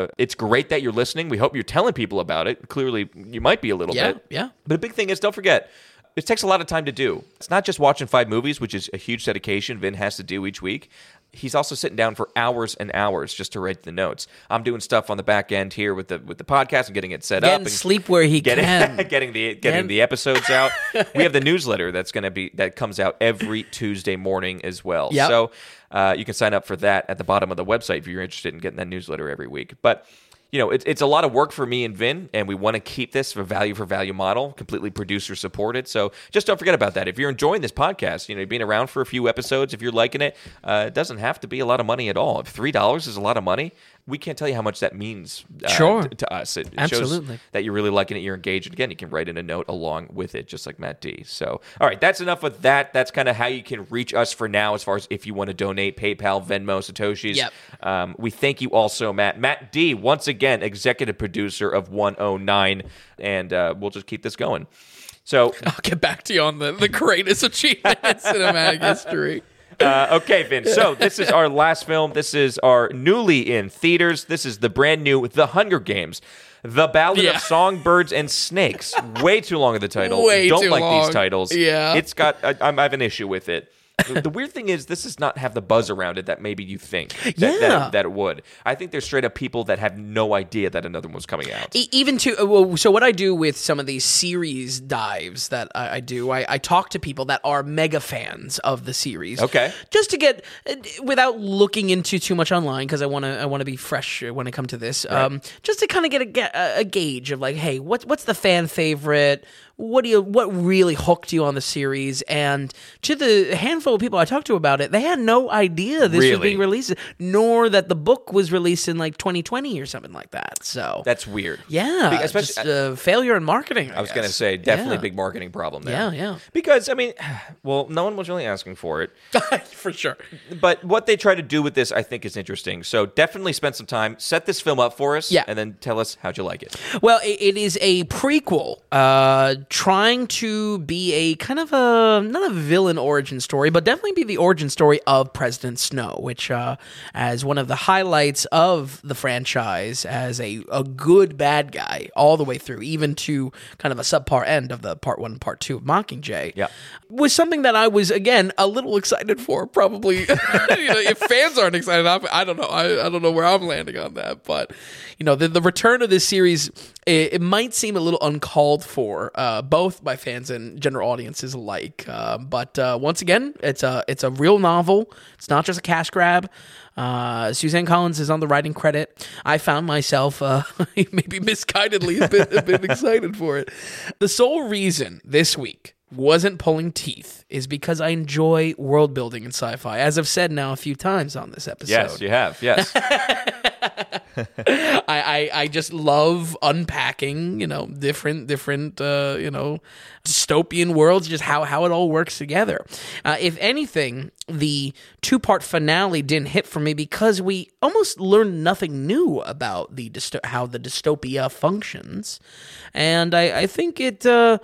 Uh, it's great that you're listening. We hope you're telling people about it. Clearly, you might be a little Yeah, bit. yeah. But the big thing is, don't forget. it takes a lot of time to do. It's not just watching five movies, which is a huge dedication Vin has to do each week. He's also sitting down for hours and hours just to write the notes. I'm doing stuff on the back end here with the with the podcast and getting it set up and sleep where he getting can. getting the getting Getting- the episodes out. we have the newsletter that's going to be that comes out every Tuesday morning as well. Yep. So uh, you can sign up for that at the bottom of the website if you're interested in getting that newsletter every week. But you know, it, it's a lot of work for me and Vin, and we want to keep this a value for value model, completely producer supported. So just don't forget about that. If you're enjoying this podcast, you know, being around for a few episodes, if you're liking it, uh, it doesn't have to be a lot of money at all. If three dollars is a lot of money, we can't tell you how much that means uh, Sure. to, to us. It, it Absolutely. shows that you're really liking it, you're engaged. And again, you can write in a note along with it, just like Matt D. So, all right, that's enough with that. That's kind of how you can reach us for now, as far as if you want to donate, PayPal, Venmo, Satoshis. Yep. Um, we thank you also, Matt. Matt D, once again, executive producer of 109, and uh, we'll just keep this going. So, I'll get back to you on the, the greatest achievement in cinematic history. Uh, okay, Vin. So this is our last film. This is our newly in theaters. This is the brand new The Hunger Games. The Ballad Yeah. of Songbirds and Snakes. Way too long of the title. Way Don't like long. these titles. Yeah. It's got, I, I have an issue with it. The the weird thing is, this does not have the buzz around it that maybe you think that, Yeah. that, that it would. I think there's straight up people that have no idea that another one was coming out. E- even to uh, well, so what I do with some of these series dives that I, I do, I, I talk to people that are mega fans of the series. Okay. just to get uh, without looking into too much online because I want to I want to be fresh when I come to this. Um, just to kind of get a, a, a gauge of like, hey, what what's the fan favorite? What do you what really hooked you on the series? And to the handful of people I talked to about it, they had no idea this was being released, nor that the book was released in like 2020 or something like that. So That's weird. yeah, Be- especially- just uh, failure in marketing. I, I was going to say, definitely Yeah. big marketing problem there. Yeah, yeah. Because, I mean, well, no one was really asking for it. for sure. but what they try to do with this, I think, is interesting. So definitely spend some time, set this film up for us, Yeah. and then tell us how'd you like it. Well, it, it is a prequel, uh, trying to be a kind of a not a villain origin story, but definitely be the origin story of President Snow, which, uh, as one of the highlights of the franchise, as a a good bad guy all the way through, even to kind of a subpar end of the part one, and part two of Mockingjay. Yeah. was something that I was again a little excited for. Probably, you know, if fans aren't excited, I'm, I don't know. I, I don't know where I'm landing on that, but you know, the, the return of this series, it, it might seem a little uncalled for, uh, both by fans and general audiences alike. Uh, but uh, once again, it's a it's a real novel. It's not just a cash grab. Uh, Suzanne Collins is on the writing credit. I found myself uh, maybe misguidedly a bit, a bit excited for it. The sole reason this week wasn't pulling teeth is because I enjoy world building in sci-fi, as I've said now a few times on this episode. Yes, you have. Yes. I, I I just love unpacking, you know, different different uh, you know dystopian worlds, just how how it all works together. Uh, if anything, the two part finale didn't hit for me because we almost learned nothing new about the dysto- how the dystopia functions, and I I think it. Uh,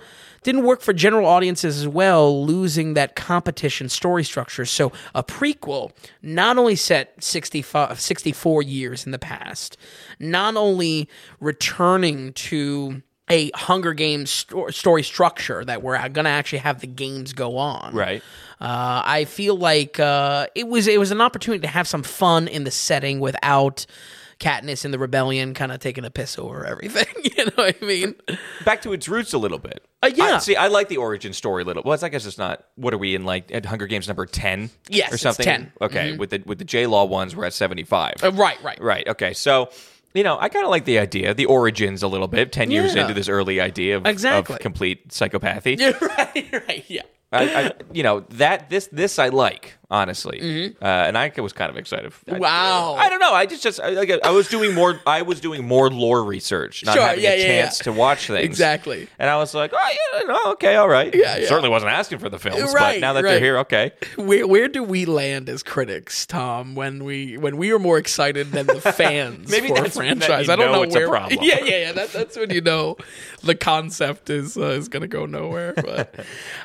didn't work for general audiences as well, losing that competition story structure. So a prequel not only set 65, 64 years in the past, not only returning to a Hunger Games sto- story structure that we're going to actually have the games go on. Right. Uh, I feel like uh, it was it was an opportunity to have some fun in the setting without Katniss and the rebellion kind of taking a piss over everything. you know what I mean? Back to its roots a little bit. Uh, yeah. I, see, I like the origin story a little. Well, it's, I guess it's not. What are we in like at Hunger Games number ten? Yes, or it's something. 10. Okay, with the with the J Law ones, we're at seventy five. Uh, right, right. Right. Okay. So, you know, I kind of like the idea, the origins a little bit. Ten years Yeah. into this early idea of, Exactly. of complete psychopathy. Yeah, right, right, yeah. I, I, you know that this this I like honestly, uh, and I was kind of excited. I- Mm-hmm. Wow. I, don't know. I just just I, I was doing more. I was doing more lore research, not Sure, having yeah, a yeah, chance yeah. to watch things Exactly. And I was like, oh yeah, no, okay, all right. Yeah. Certainly wasn't asking for the films, but Right, now that they're here, okay. Where where do we land as critics, Tom? When we when we are more excited than the fans Maybe for a franchise? I don't know know, it's a where. problem. Yeah, yeah, yeah. That, that's when you know the concept is uh, is going to go nowhere. But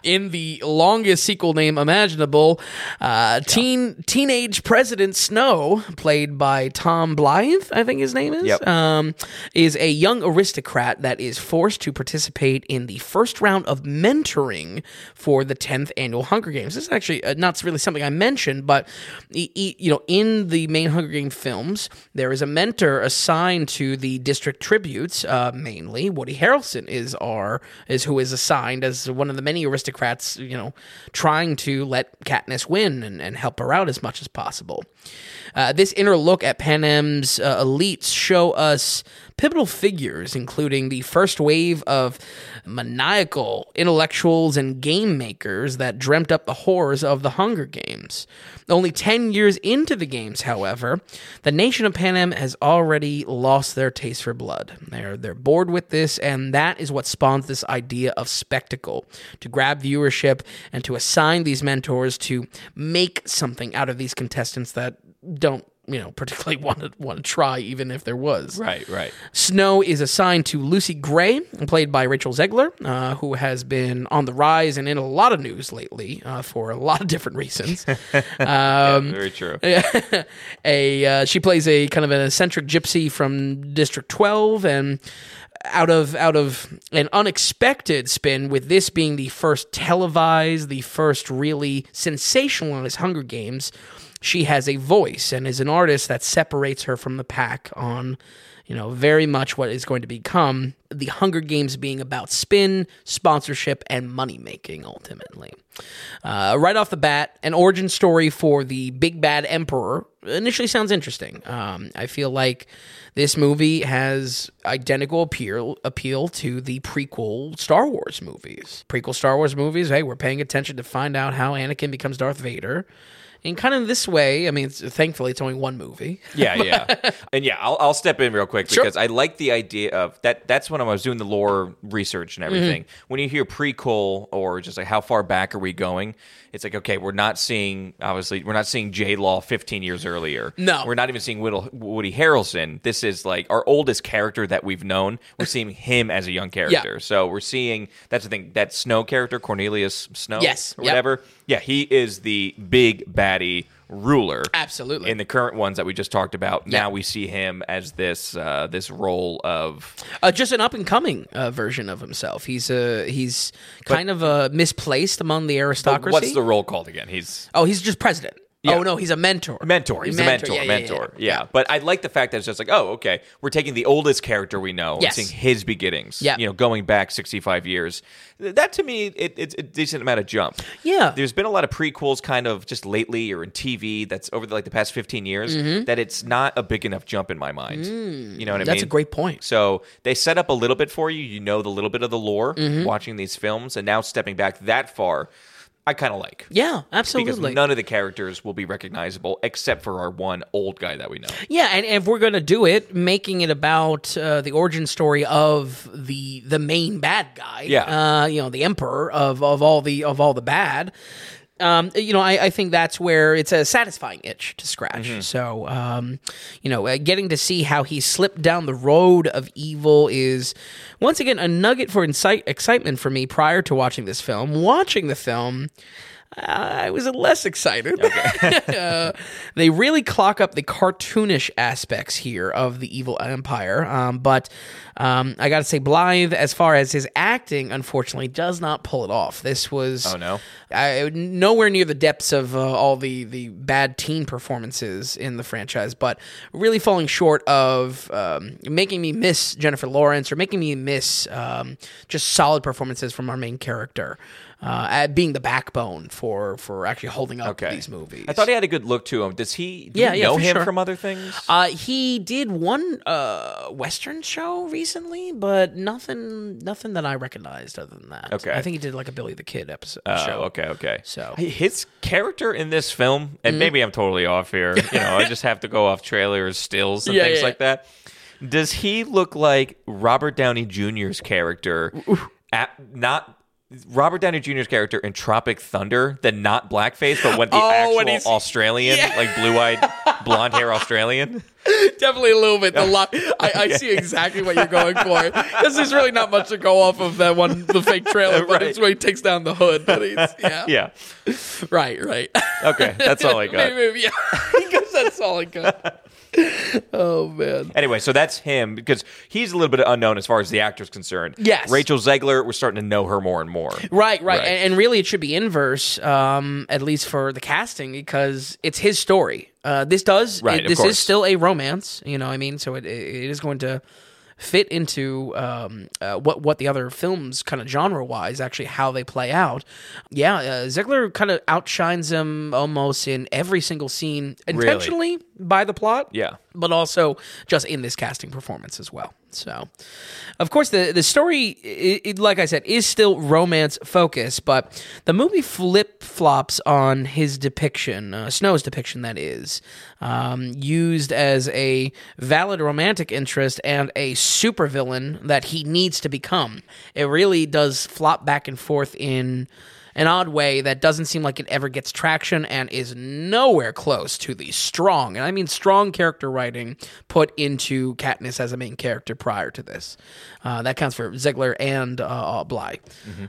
in the longest sequel name imaginable, uh, Uh, teen teenage President Snow, played by Tom Blyth, I think his name is, Yep. um, is a young aristocrat that is forced to participate in the first round of mentoring for the 10th annual Hunger Games. This is actually uh, not really something I mentioned, but you know, in the main Hunger Game films, there is a mentor assigned to the district tributes. Uh, mainly, Woody Harrelson is our is who is assigned as one of the many aristocrats. You know, trying to let Katniss win and, and help her out as much as possible. Uh, this inner look at Panem's uh, elites show us pivotal figures, including the first wave of maniacal intellectuals and game makers that dreamt up the horrors of the Hunger Games. Only 10 years into the games, however, the nation of Panem has already lost their taste for blood. They're, they're bored with this, and that is what spawns this idea of spectacle to grab viewership and to assign these mentors to make something out of these contestants that don't you know particularly want to want to try even if there was Right, right. Snow is assigned to Lucy Gray, played by Rachel Zegler, uh, who has been on the rise and in a lot of news lately uh, for a lot of different reasons. Um, Very true. a uh, she plays a kind of an eccentric gypsy from District 12, and out of out of an unexpected spin, with this being the first televised, the first really sensationalized Hunger Games, she has a voice and is an artist that separates her from the pack on you know, very much what is going to become the Hunger Games being about spin, sponsorship, and money making ultimately. Uh, right off the bat, an origin story for the Big Bad Emperor initially sounds interesting. Um, I feel like this movie has identical appeal appeal to the prequel Star Wars movies. Prequel Star Wars movies, hey, we're paying attention to find out how Anakin becomes Darth Vader. In kind of this way, I mean, it's, thankfully it's only one movie. Yeah, yeah, and yeah. I'll, I'll step in real quick Sure. because I like the idea of that. That's when I was doing the lore research and everything. Mm-hmm. When you hear prequel or just like how far back are we going? It's like okay, we're not seeing obviously we're not seeing J Law 15 years earlier. No. we're not even seeing Woody Harrelson. This is like our oldest character that we've known. We're seeing him as a young character. So we're seeing that's the thing. That Snow character, Cornelius Snow, Yes, or yep. whatever. Yeah, he is the big baddie ruler Absolutely. in the current ones that we just talked about. Yeah. Now we see him as this uh, this role of Uh, just an up and coming uh, version of himself. He's uh, he's kind of uh, misplaced among the aristocracy. what's the role called again? He's oh, he's just president. Yeah. Oh no, he's a mentor. mentor. He's a mentor. Yeah, mentor. yeah, Yeah, But I like the fact that it's just like, oh, okay, we're taking the oldest character we know Yes. and seeing his beginnings. Yeah. you know, going back sixty five years. That to me, it, it's a decent amount of jump. Yeah. there's been a lot of prequels, kind of just lately or in TV. That's over the, like the past fifteen years. That it's not a big enough jump in my mind. you know what I mean? Mm-hmm. That's a great point. So they set up a little bit for you. You know the little bit of the lore Mm-hmm. watching these films, and now stepping back that far, I kind of like. Yeah, absolutely. Because none of the characters will be recognizable except for our one old guy that we know. Yeah, and if we're gonna do it, making it about uh, the origin story of the the main bad guy, Yeah. uh, you know, the emperor of of all the of all the bad. Um, you know, I, I think that's where it's a satisfying itch to scratch. Mm-hmm. So, um, you know, uh, getting to see how he slipped down the road of evil is once again a nugget for incite- excitement for me prior to watching this film. Watching the film, I was less excited. Uh, they really clock up the cartoonish aspects here of the evil empire. Um, but um, I got to say, Blyth, as far as his acting, unfortunately, does not pull it off. This was Oh, no? I, nowhere near the depths of uh, all the the bad teen performances in the franchise, but really falling short of um, making me miss Jennifer Lawrence or making me miss um, just solid performances from our main character. Uh, at being the backbone for for actually holding up Okay. these movies. I thought he had a good look to him. Does he? Do Yeah, you yeah, know him sure. from other things? Uh, he did one uh, Western show recently, but nothing nothing that I recognized other than that. Okay. I think he did like a Billy the Kid episode Oh, show. okay, okay. So- Mm-hmm. His character in this film, and maybe I'm totally off here. You know, I just have to go off trailers, stills, and Yeah, things yeah. like that. Does he look like Robert Downey Jr.'s character? At, not Robert Downey Jr.'s character in Tropic Thunder, the not blackface, but when the Oh, actual Australian, Yeah. like blue eyed. blonde hair Australian. Definitely a little bit. The lo- I, I see exactly what you're going for. Because there's really not much to go off of that one, the fake trailer, but Right. it's when he takes down the hood. But he's, yeah. Yeah. Right, right. Okay, that's all I got. Maybe, maybe, yeah. because that's all I got. Oh, man. Anyway, so that's him because he's a little bit unknown as far as the actor's concerned. Yes. Rachel Zegler, we're starting to know her more and more. Right, right, Right. And, and really, it should be inverse, um, at least for the casting, because it's his story. Uh, this does, Right, it- this is still a romance. You know, what I mean, so it, it is going to fit into um, uh, what what the other films kind of genre wise actually how they play out. Yeah, uh, Zegler kind of outshines him almost in every single scene intentionally by the plot Yeah. but also just in this casting performance as well. So, of course, the the story, i i like I said, is still romance focused, but the movie flip flops on his depiction, uh, Snow's depiction, that is, um, used as a valid romantic interest and a supervillain that he needs to become. It really does flop back and forth in an odd way that doesn't seem like it ever gets traction and is nowhere close to the strong, and I mean strong character writing put into Katniss as a main character prior to this. Uh, that counts for Zegler and uh, Bly.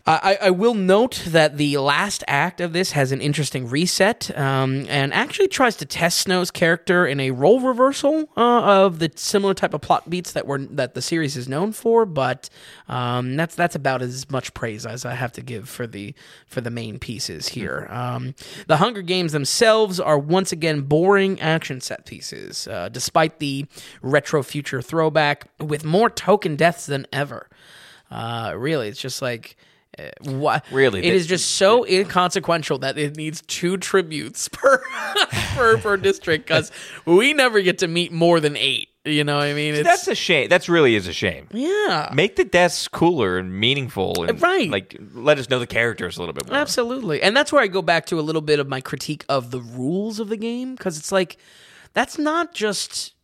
I, I will note that the last act of this has an interesting reset um, and actually tries to test Snow's character in a role reversal uh, of the similar type of plot beats that were that the series is known for. But um, that's that's about as much praise as I have to give for the for the main pieces here. Um, the Hunger Games themselves are once again boring action set pieces, uh, despite the retro future throwback, with more token deaths than ever. Uh, really, it's just like. Uh, what Really, it the- is just so inconsequential that it needs two tributes per per, per district because we never get to meet more than eight. You know what I mean? It's, That's a shame. That's really is a shame. yeah, Make the deaths cooler and meaningful, and Right. Like let us know the characters a little bit more. Absolutely. And that's where I go back to a little bit of my critique of the rules of the game because it's like that's not just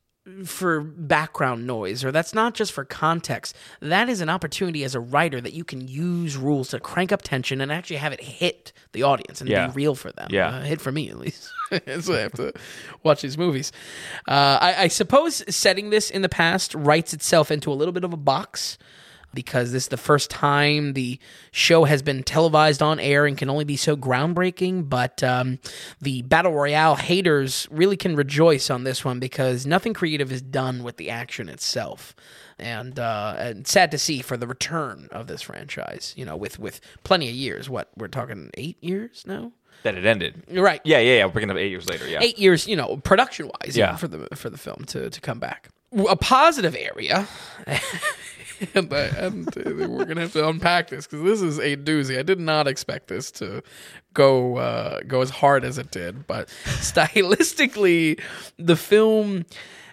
for background noise or that's not just for context. That is an opportunity as a writer that you can use rules to crank up tension and actually have it hit the audience and Yeah. be real for them. Yeah. Uh, hit for me at least. so I have to watch these movies. Uh, I, I suppose setting this in the past writes itself into a little bit of a box because this is the first time the show has been televised on air and can only be so groundbreaking. But um, the Battle Royale haters really can rejoice on this one because nothing creative is done with the action itself. And, uh, and sad to see for the return of this franchise, you know, with, with plenty of years. What, we're talking eight years now? that it ended. Right. Yeah, yeah, yeah. We're picking up eight years later. Yeah. Eight years, you know, production wise, Yeah. for the for the film to, to come back. A positive area, and, I, and we're gonna have to unpack this because this is a doozy. I did not expect this to go uh, go as hard as it did, but stylistically, the film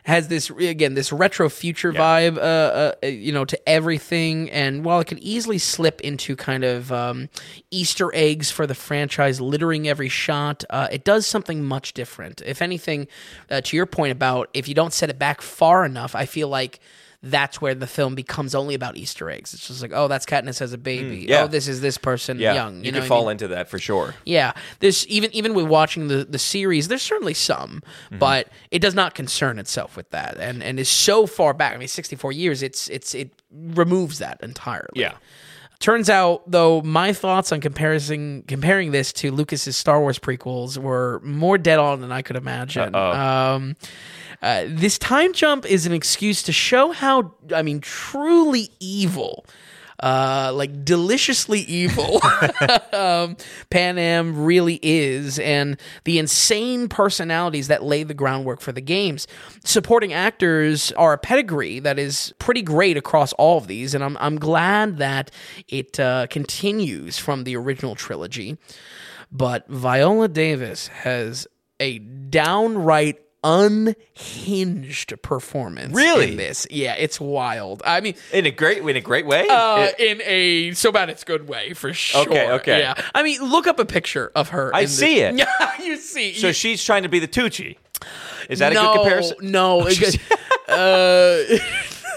has this again this retro future vibe uh, uh you know to everything. And while it could easily slip into kind of um, easter eggs for the franchise littering every shot uh, it does something much different. If anything uh, to your point about if you don't set it back far enough i feel like that's where the film becomes only about Easter eggs. It's just like, oh, that's Katniss as a baby. yeah. Oh, this is this person yeah. young. You, know could what I fall mean? into that for sure. Yeah, This even even with watching the the series, there's certainly some, Mm-hmm. but it does not concern itself with that, and and is so far back. I mean, 64 years. It's it's it removes that entirely. Yeah. Turns out, though, my thoughts on comparison comparing this to Lucas's Star Wars prequels were more dead on than I could imagine. Um, uh, this time jump is an excuse to show how, I mean, truly evil, uh, like deliciously evil, um, Panem really is, and the insane personalities that lay the groundwork for the games. Supporting actors are a pedigree that is pretty great across all of these, and I'm I'm glad that it uh, continues from the original trilogy. But Viola Davis has a downright unhinged performance Really? in this. Yeah, it's wild. I mean, In a great, in a great way. uh, It- in a so bad it's good way for sure. Okay, okay. Yeah, I mean, look up a picture of her. I see this. it. Yeah, you see. so you- she's trying to be the Tucci. Is that no, a good comparison? No, uh,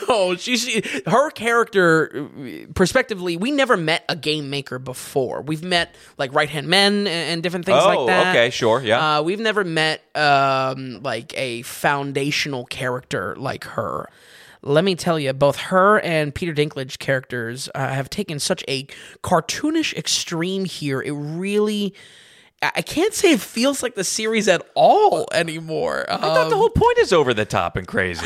no, she's she, her character. uh, Prospectively, we never met a game maker before. We've met like right hand men and, and different things Oh, like that. okay, sure, yeah. Uh, we've never met um, like a foundational character like her. Let me tell you, both her and Peter Dinklage characters uh, have taken such a cartoonish extreme here. It really. I can't say it feels like the series at all anymore. I thought the Um, whole point is over the top and crazy.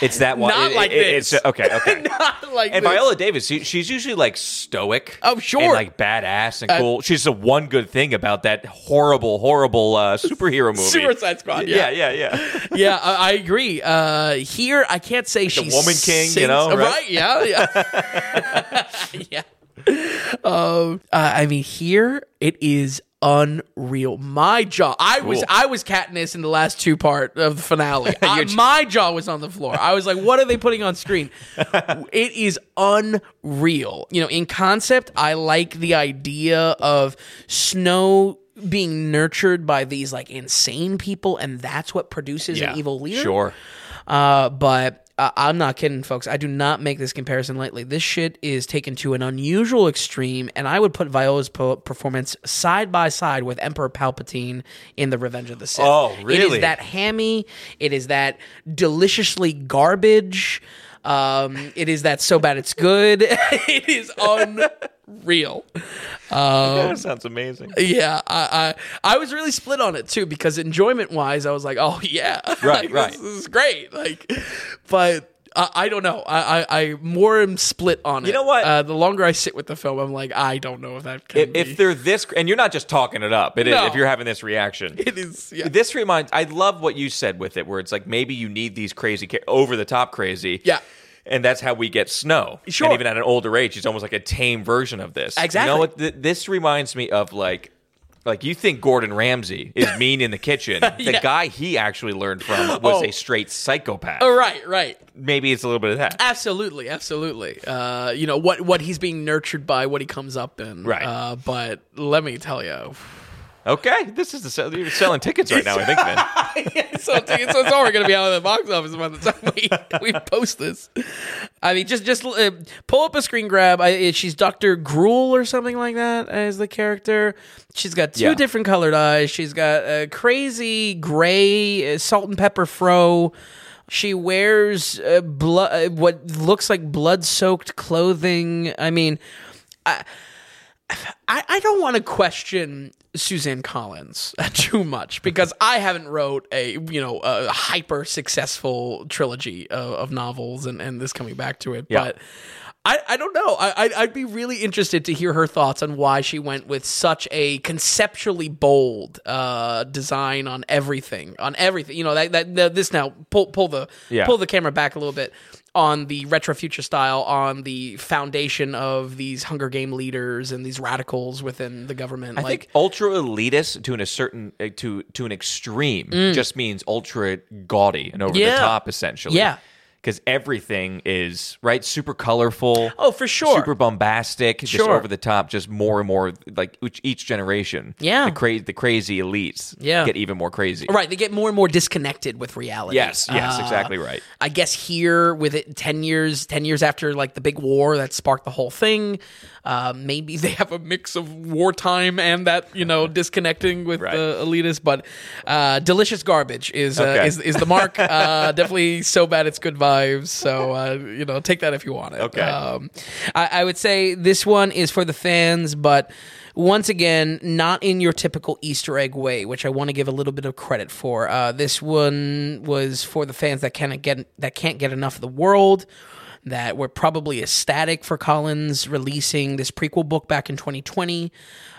It's that one. not it- like it- It's this. okay. Okay. not like And this. Viola Davis, she- she's usually like stoic. Oh, sure. And like badass and cool. she's the one good thing about that horrible, horrible uh, superhero movie. Suicide Squad. Yeah, Yeah, yeah, yeah. yeah, I, I agree. Uh, here, I can't say she's The Woman King, you know, right? Yeah, yeah, yeah. Um, uh, I mean, here it is unreal. My jaw. I was I was Katniss in the last two part of the finale. I- my jaw was on the floor. I was like, what are they putting on screen? it is unreal. You know, in concept, I like the idea of Snow being nurtured by these like insane people, and that's what produces yeah. an evil leader. Sure. Uh, but uh, I'm not kidding, folks. I do not make this comparison lightly. This shit is taken to an unusual extreme, and I would put Viola's po- performance side by side with Emperor Palpatine in The Revenge of the Sith. Oh, It really? is that hammy. It is that deliciously garbage. Um, it is that so bad it's good. it is unreal. that sounds amazing. Yeah, I, I I was really split on it too because enjoyment wise, I was like, oh yeah, Right, Like, right. This, this is great. Like, but I, I don't know. I, I I more am split on it. You know what? Uh, the longer I sit with the film, I'm like, I don't know if that can If, be. if they're this, and you're not just talking it up, it is, No. if you're having this reaction. it is. Yeah. This reminds. I love what you said with it, where it's like maybe you need these crazy, over the top crazy. Yeah. And that's how we get Snow. Sure. And even at an older age, he's almost like a tame version of this. Exactly. You know what? Th- this reminds me of like. Like you think Gordon Ramsay is mean in the kitchen. The Yeah. guy he actually learned from was Oh. a straight psychopath. Oh, right, right. Maybe it's a little bit of that. Absolutely, absolutely. Uh, you know what what he's being nurtured by, what he comes up in. Right. Uh, but let me tell you, Okay, this is the sell- you're selling tickets right now. I think, man. so tickets so it's already going to be out of the box office by the time we, we post this. I mean, just just uh, pull up a screen grab. I, she's Doctor Gruel or something like that as the character. She's got two Yeah. different colored eyes. She's got a crazy gray uh, salt and pepper fro. She wears uh, blood, uh, what looks like blood-soaked clothing. I mean, I, I don't want to question Suzanne Collins too much because I haven't wrote a you know a hyper successful trilogy of, of novels and, and this coming back to it, Yeah. but. I, I don't know. I, I'd, I'd be really interested to hear her thoughts on why she went with such a conceptually bold uh, design on everything. On everything, you know that, that, that this now pull pull the Yeah. pull the camera back a little bit on the retro future style, on the foundation of these Hunger Game leaders and these radicals within the government. I like, think ultra elitist to an a certain uh, to to an extreme just means ultra gaudy and over Mm. Yeah. the top, essentially. Yeah. Because everything is right, super colorful. Oh, for sure. super bombastic, just Sure. over the top, just more and more like each, generation. Yeah. the crazy, the crazy elites. Yeah. get even more crazy. right, they get more and more disconnected with reality. Yes, yes, Uh, exactly right. I guess here with it 10 years 10 years after like the big war that sparked the whole thing uh, maybe they have a mix of wartime and that you know disconnecting with Right. the elitists but uh, delicious garbage is, uh, Okay. is is the mark uh, definitely so bad it's good vibes so uh, you know take that if you want it Okay. um, I, I would say this one is for the fans but once again, not in your typical Easter egg way, which I want to give a little bit of credit for. Uh, this one was for the fans that can't get that can't get enough of the world, that were probably ecstatic for Collins releasing this prequel book back in 2020.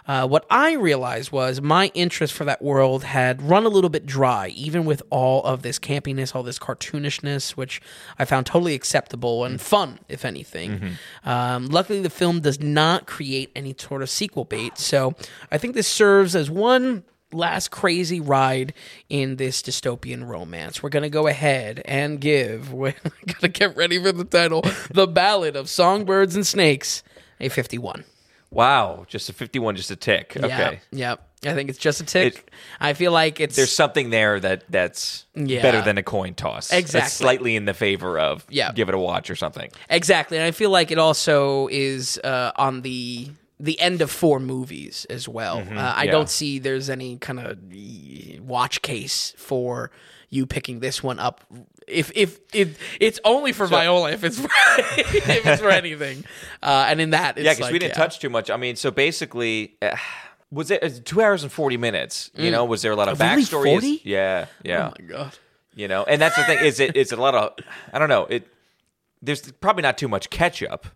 Uh, what I realized was my interest for that world had run a little bit dry, even with all of this campiness, all this cartoonishness, which I found totally acceptable and fun, if anything. Um, luckily, the film does not create any sort of sequel bait, so I think this serves as one last crazy ride in this dystopian romance. We're going to go ahead and give, we're going to get ready for the title, The Ballad of Songbirds and Snakes, a 51. Wow, just a 51, just a tick. Okay. Yeah, yeah. I think it's just a tick. It- I feel like it's There's something there that that's Yeah. better than a coin toss. Exactly. slightly in the favor of Yeah. give it a watch or something. exactly, and I feel like it also is uh, on the the end of four movies as well. uh, I Mm-hmm. yeah. don't see there's any kind of watch case for you picking this one up. If if if it's only for Viola, if it's for, if it's for anything, uh, and in that, it's Yeah, because like, we didn't yeah. touch too much. I mean, so basically, uh, was it uh, two hours and 40 minutes? You know, was there a lot of backstory? 40? Yeah, yeah. Oh my god. you know, and that's the thing. Is it is it a lot of? I don't know. It there's probably not too much catch up.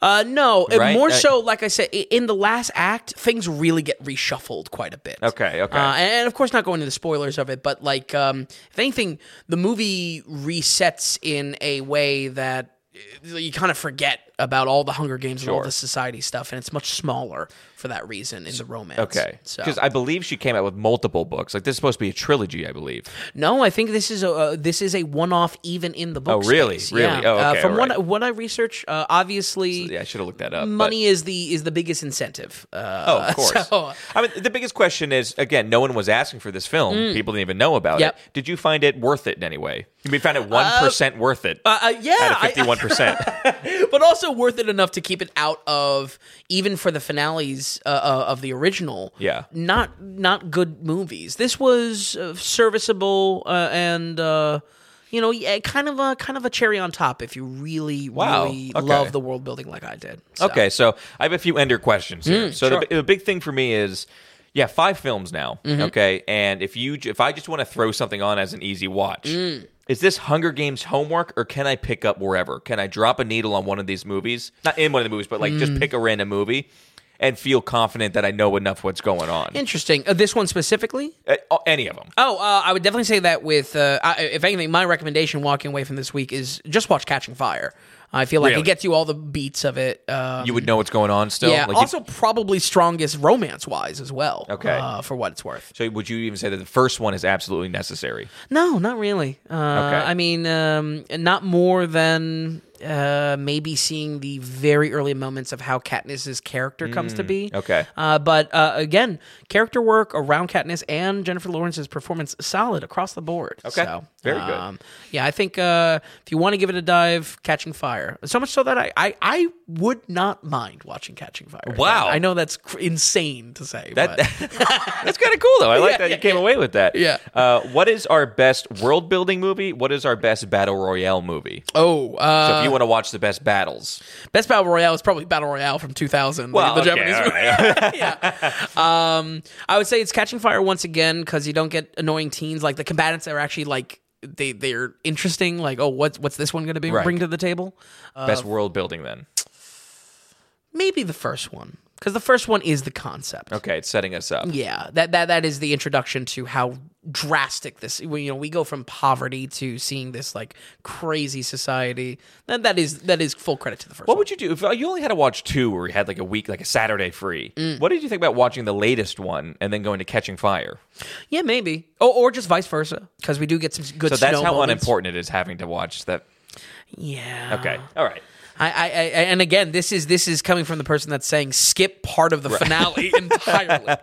Uh, no, Right? more Uh, so. Like I said, in the last act, things really get reshuffled quite a bit. Okay, okay. Uh, and of course, not going into the spoilers of it, but like, um, if anything, the movie resets in a way that uh, you kind of forget about all the Hunger Games and all the society stuff, and it's much smaller for that reason in the romance. Okay, so because I believe she came out with multiple books. Like this is supposed to be a trilogy, I believe. no, I think this is a uh, this is a one off, even in the book. Oh, really? space. Really? Yeah. Oh, uh, from all what right. what I research, uh, obviously. Yeah, I should have looked that up. but- Money is the is the biggest incentive. Uh, Oh, of course. so- I mean, the biggest question is again, no one was asking for this film. People didn't even know about Mm. Yep. it. Did you find it worth it in any way? You found it one worth it uh, uh, yeah, out of I- fifty-one percent. but also worth it enough to keep it out of even for the finales uh, uh, of the original. Yeah. not not good movies. This was uh, serviceable uh, and. Uh, you know, kind of a kind of a cherry on top if you really, Wow, really okay. love the world building like I did. So. Okay, so I have a few ender questions here. so Mm, sure. the, the big thing for me is, yeah, five films now. Mm-hmm. Okay, and if you if I just want to throw something on as an easy watch, Mm. Is this Hunger Games homework or can I pick up wherever? Can I drop a needle on one of these movies? Not in one of the movies, but like Mm. just pick a random movie and feel confident that I know enough what's going on. Interesting. Uh, this one specifically, Uh, any of them. Oh, uh, I would definitely say that with, uh, I, if anything, my recommendation walking away from this week is just watch Catching Fire. I feel like Really? it gets you all the beats of it. Um, You would know what's going on still. yeah. Like, also, probably strongest romance wise as well. Okay. Uh, for what it's worth. so would you even say that the first one is absolutely necessary? No, not really. Uh, I mean, um, not more than uh, maybe seeing the very early moments of how Katniss's character comes to be. Mm, okay. Uh, but uh, again, character work around Katniss and Jennifer Lawrence's performance solid across the board. Okay. So, Very good. um, Yeah, I think uh, if you want to give it a dive, Catching Fire. So much so that I, I, I would not mind watching Catching Fire. again. Wow. I know that's cr- insane to say. That, that's kind of cool, though. I like Yeah, that you yeah, came away with that. Yeah. Uh, what is our best world building movie? What is our best battle royale movie? oh, uh, So if you want to watch the best battles, Best Battle Royale is probably Battle Royale from 2000. well, the, the okay, Japanese right. yeah. Um, I would say it's Catching Fire once again because you don't get annoying teens. Like the combatants are actually like they they're interesting. Like oh, what's what's this one going to be Right. bring to the table? best world building then. Maybe the first one because the first one is the concept. Okay, it's setting us up. Yeah, that that that is the introduction to how drastic this. You know, we go from poverty to seeing this like crazy society. That that is that is full credit to the first. What one. would you do if you only had to watch two, where you had like a week, like a Saturday free? Mm. What did you think about watching the latest one and then going to Catching Fire? Yeah, maybe. Or, or just vice versa, because we do get some good. So that's how moments. unimportant it is having to watch that. Yeah. Okay, all right. I, I, I, and again, this is this is coming from the person that's saying skip part of the finale entirely.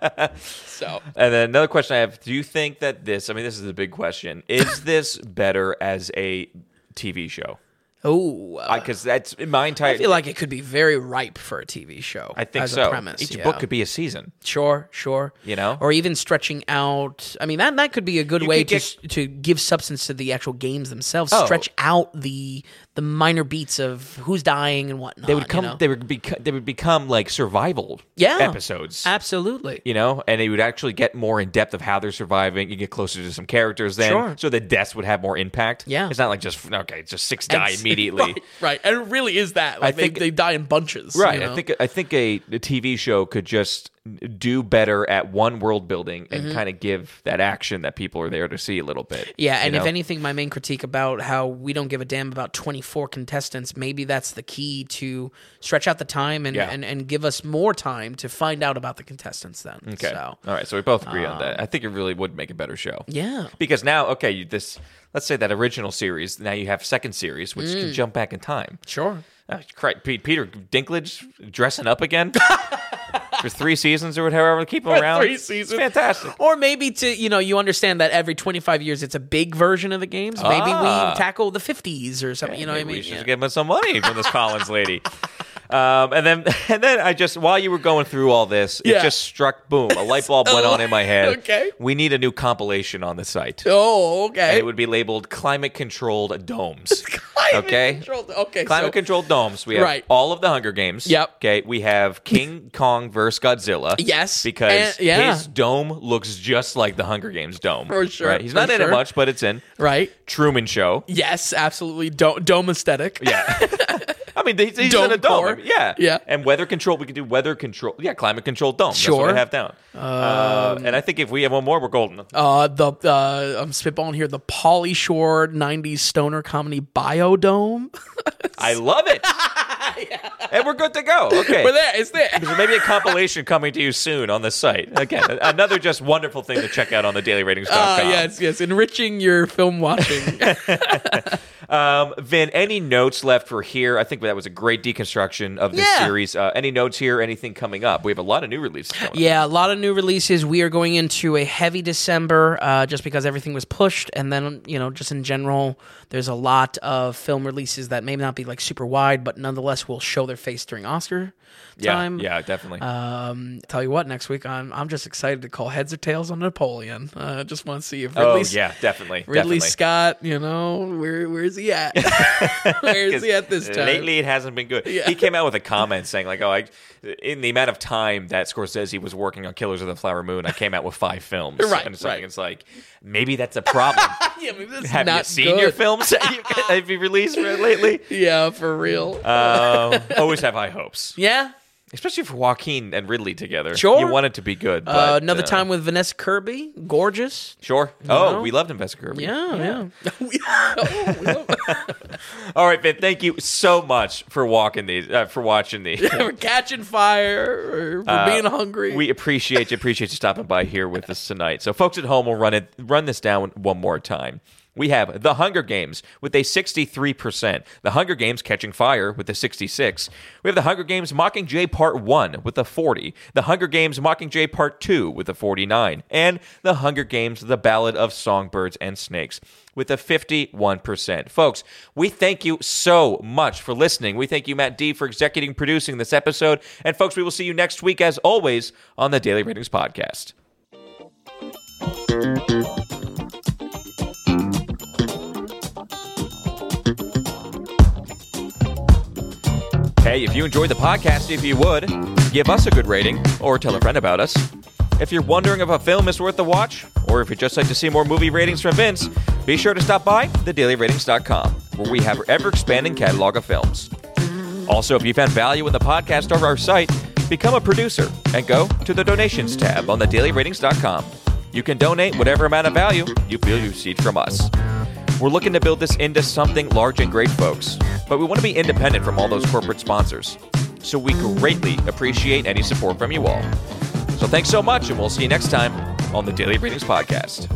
So And then another question I have: Do you think that this? I mean, this is the big question. Is this better as a TV show? oh, uh, Because that's my entire. I feel like it could be very ripe for a TV show. I think as so. A premise, Each yeah. book could be a season. Sure, sure. You know? or even stretching out. I mean, that that could be a good You way to get- to give substance to the actual games themselves. Oh. Stretch out the the minor beats of who's dying and whatnot. They would come. You know? They would become. They would become like survival. Yeah. Episodes. Absolutely. you know, and they would actually get more in depth of how they're surviving. You get closer to some characters then, Sure. so the deaths would have more impact. Yeah. it's not like just okay, just six die Ex- immediately. right, right, and it really is that. Like I think- they, they die in bunches. Right. you know? I think I think a, a TV show could just do better at one world building and kind of give that action that people are there to see a little bit. Mm-hmm. Yeah, you and if anything, my main critique about how we don't give a damn about 24 contestants, maybe that's the key to stretch out the time and, Yeah. and, and give us more time to find out about the contestants then. Okay. So, All right. So we both agree on that. I think it really would make a better show. yeah. Because now, okay, you, this let's say that original series. Now you have second series, which Mm. can jump back in time. Sure. Oh, Peter Dinklage dressing up again. for three seasons or whatever. Keep them around. three It's seasons. fantastic. Or maybe to you know you understand that every 25 years it's a big version of the games. Maybe Ah. we tackle the 50s or something. you know what I mean? We should Yeah. give him some money from this Collins lady. Um, and then, and then I just while you were going through all this, it just struck boom. A light bulb went on in my head. Okay. we need a new compilation on the site. Oh, And okay. it would be labeled climate controlled domes. Climate okay. controlled- Okay. Climate so, controlled domes. We have Right. all of the Hunger Games. Yep. Okay. We have King Kong versus Godzilla. Yes. Because And- yeah. his dome looks just like the Hunger Games dome. For sure, Right? He's not in sure. it much, but it's in right. Truman Show. Yes, absolutely. Do- dome aesthetic. Yeah. I mean, he's, he's Dome in a dome. core. Yeah. Yeah. And weather control, we could do weather control. Yeah, climate control dome. That's what Sure. I have down. uh, and I think if we have one more, we're golden. Uh, the uh, I'm spitballing here. The Pauly Shore '90s stoner comedy Biodome. I love it. And we're good to go. Okay. We're there. It's there. So maybe a compilation coming to you soon on the site. Again, another just wonderful thing to check out on the dailyratings.com. Ah, yes, yes. Enriching your film watching. Um, Vin, any notes left for here? I think that was a great deconstruction of this Yeah. series. Uh, any notes here? Anything coming up? We have a lot of new releases coming up. yeah, a lot of new releases. We are going into a heavy December uh, just because everything was pushed, and then you know, just in general, there's a lot of film releases that may not be like super wide, but nonetheless will show their face during Oscar time. yeah, yeah definitely. Um, tell you what, next week I'm I'm just excited to call heads or tails on Napoleon. I uh, just want to see if Ridley, oh, yeah, definitely. Ridley definitely. Scott, you know, where where's he at? where's he at this time? Lately, it hasn't been good. Yeah. He came out with a comment saying, like, oh, I, in the amount of time that Scorsese was working on Killers of the Flower Moon, I came out with five films. Right, And it's, like, right. it's like, maybe that's a problem. yeah, maybe that's Have not you seen good. your films that you, have you released lately? Yeah, for real. Uh, always have high hopes, yeah. Especially for Joaquin and Ridley together. Sure. You want it to be good. But, Uh, another uh, time with Vanessa Kirby, gorgeous. Sure. Oh, know? we loved Vanessa Kirby. Yeah, yeah. Oh, love- All right, Vin. Thank you so much for walking these, uh, for watching these. for catching fire, or for being hungry. Uh, We appreciate you. Appreciate you stopping by here with us tonight. So, folks at home we'll run it. Run this down one more time. We have The Hunger Games with a 63%. The Hunger Games Catching Fire with a 66. We have The Hunger Games Mockingjay Part 1 with a 40. The Hunger Games Mockingjay Part 2 with a 49. And The Hunger Games The Ballad of Songbirds and Snakes with a 51%. Folks, we thank you so much for listening. We thank you, Matt D, for executing producing this episode. And folks, we will see you next week, as always, on the Daily Ratings Podcast. Hey, if you enjoyed the podcast, if you would, give us a good rating or tell a friend about us. If you're wondering if a film is worth the watch, or if you'd just like to see more movie ratings from Vince, be sure to stop by thedailyratings.com, where we have our ever expanding catalog of films. Also, if you found value in the podcast or our site, become a producer and go to the donations tab on thedailyratings.com. You can donate whatever amount of value you feel you received from us. We're looking to build this into something large and great, folks, but we want to be independent from all those corporate sponsors. So we greatly appreciate any support from you all. So thanks so much, and we'll see you next time on the Daily Ratings Podcast.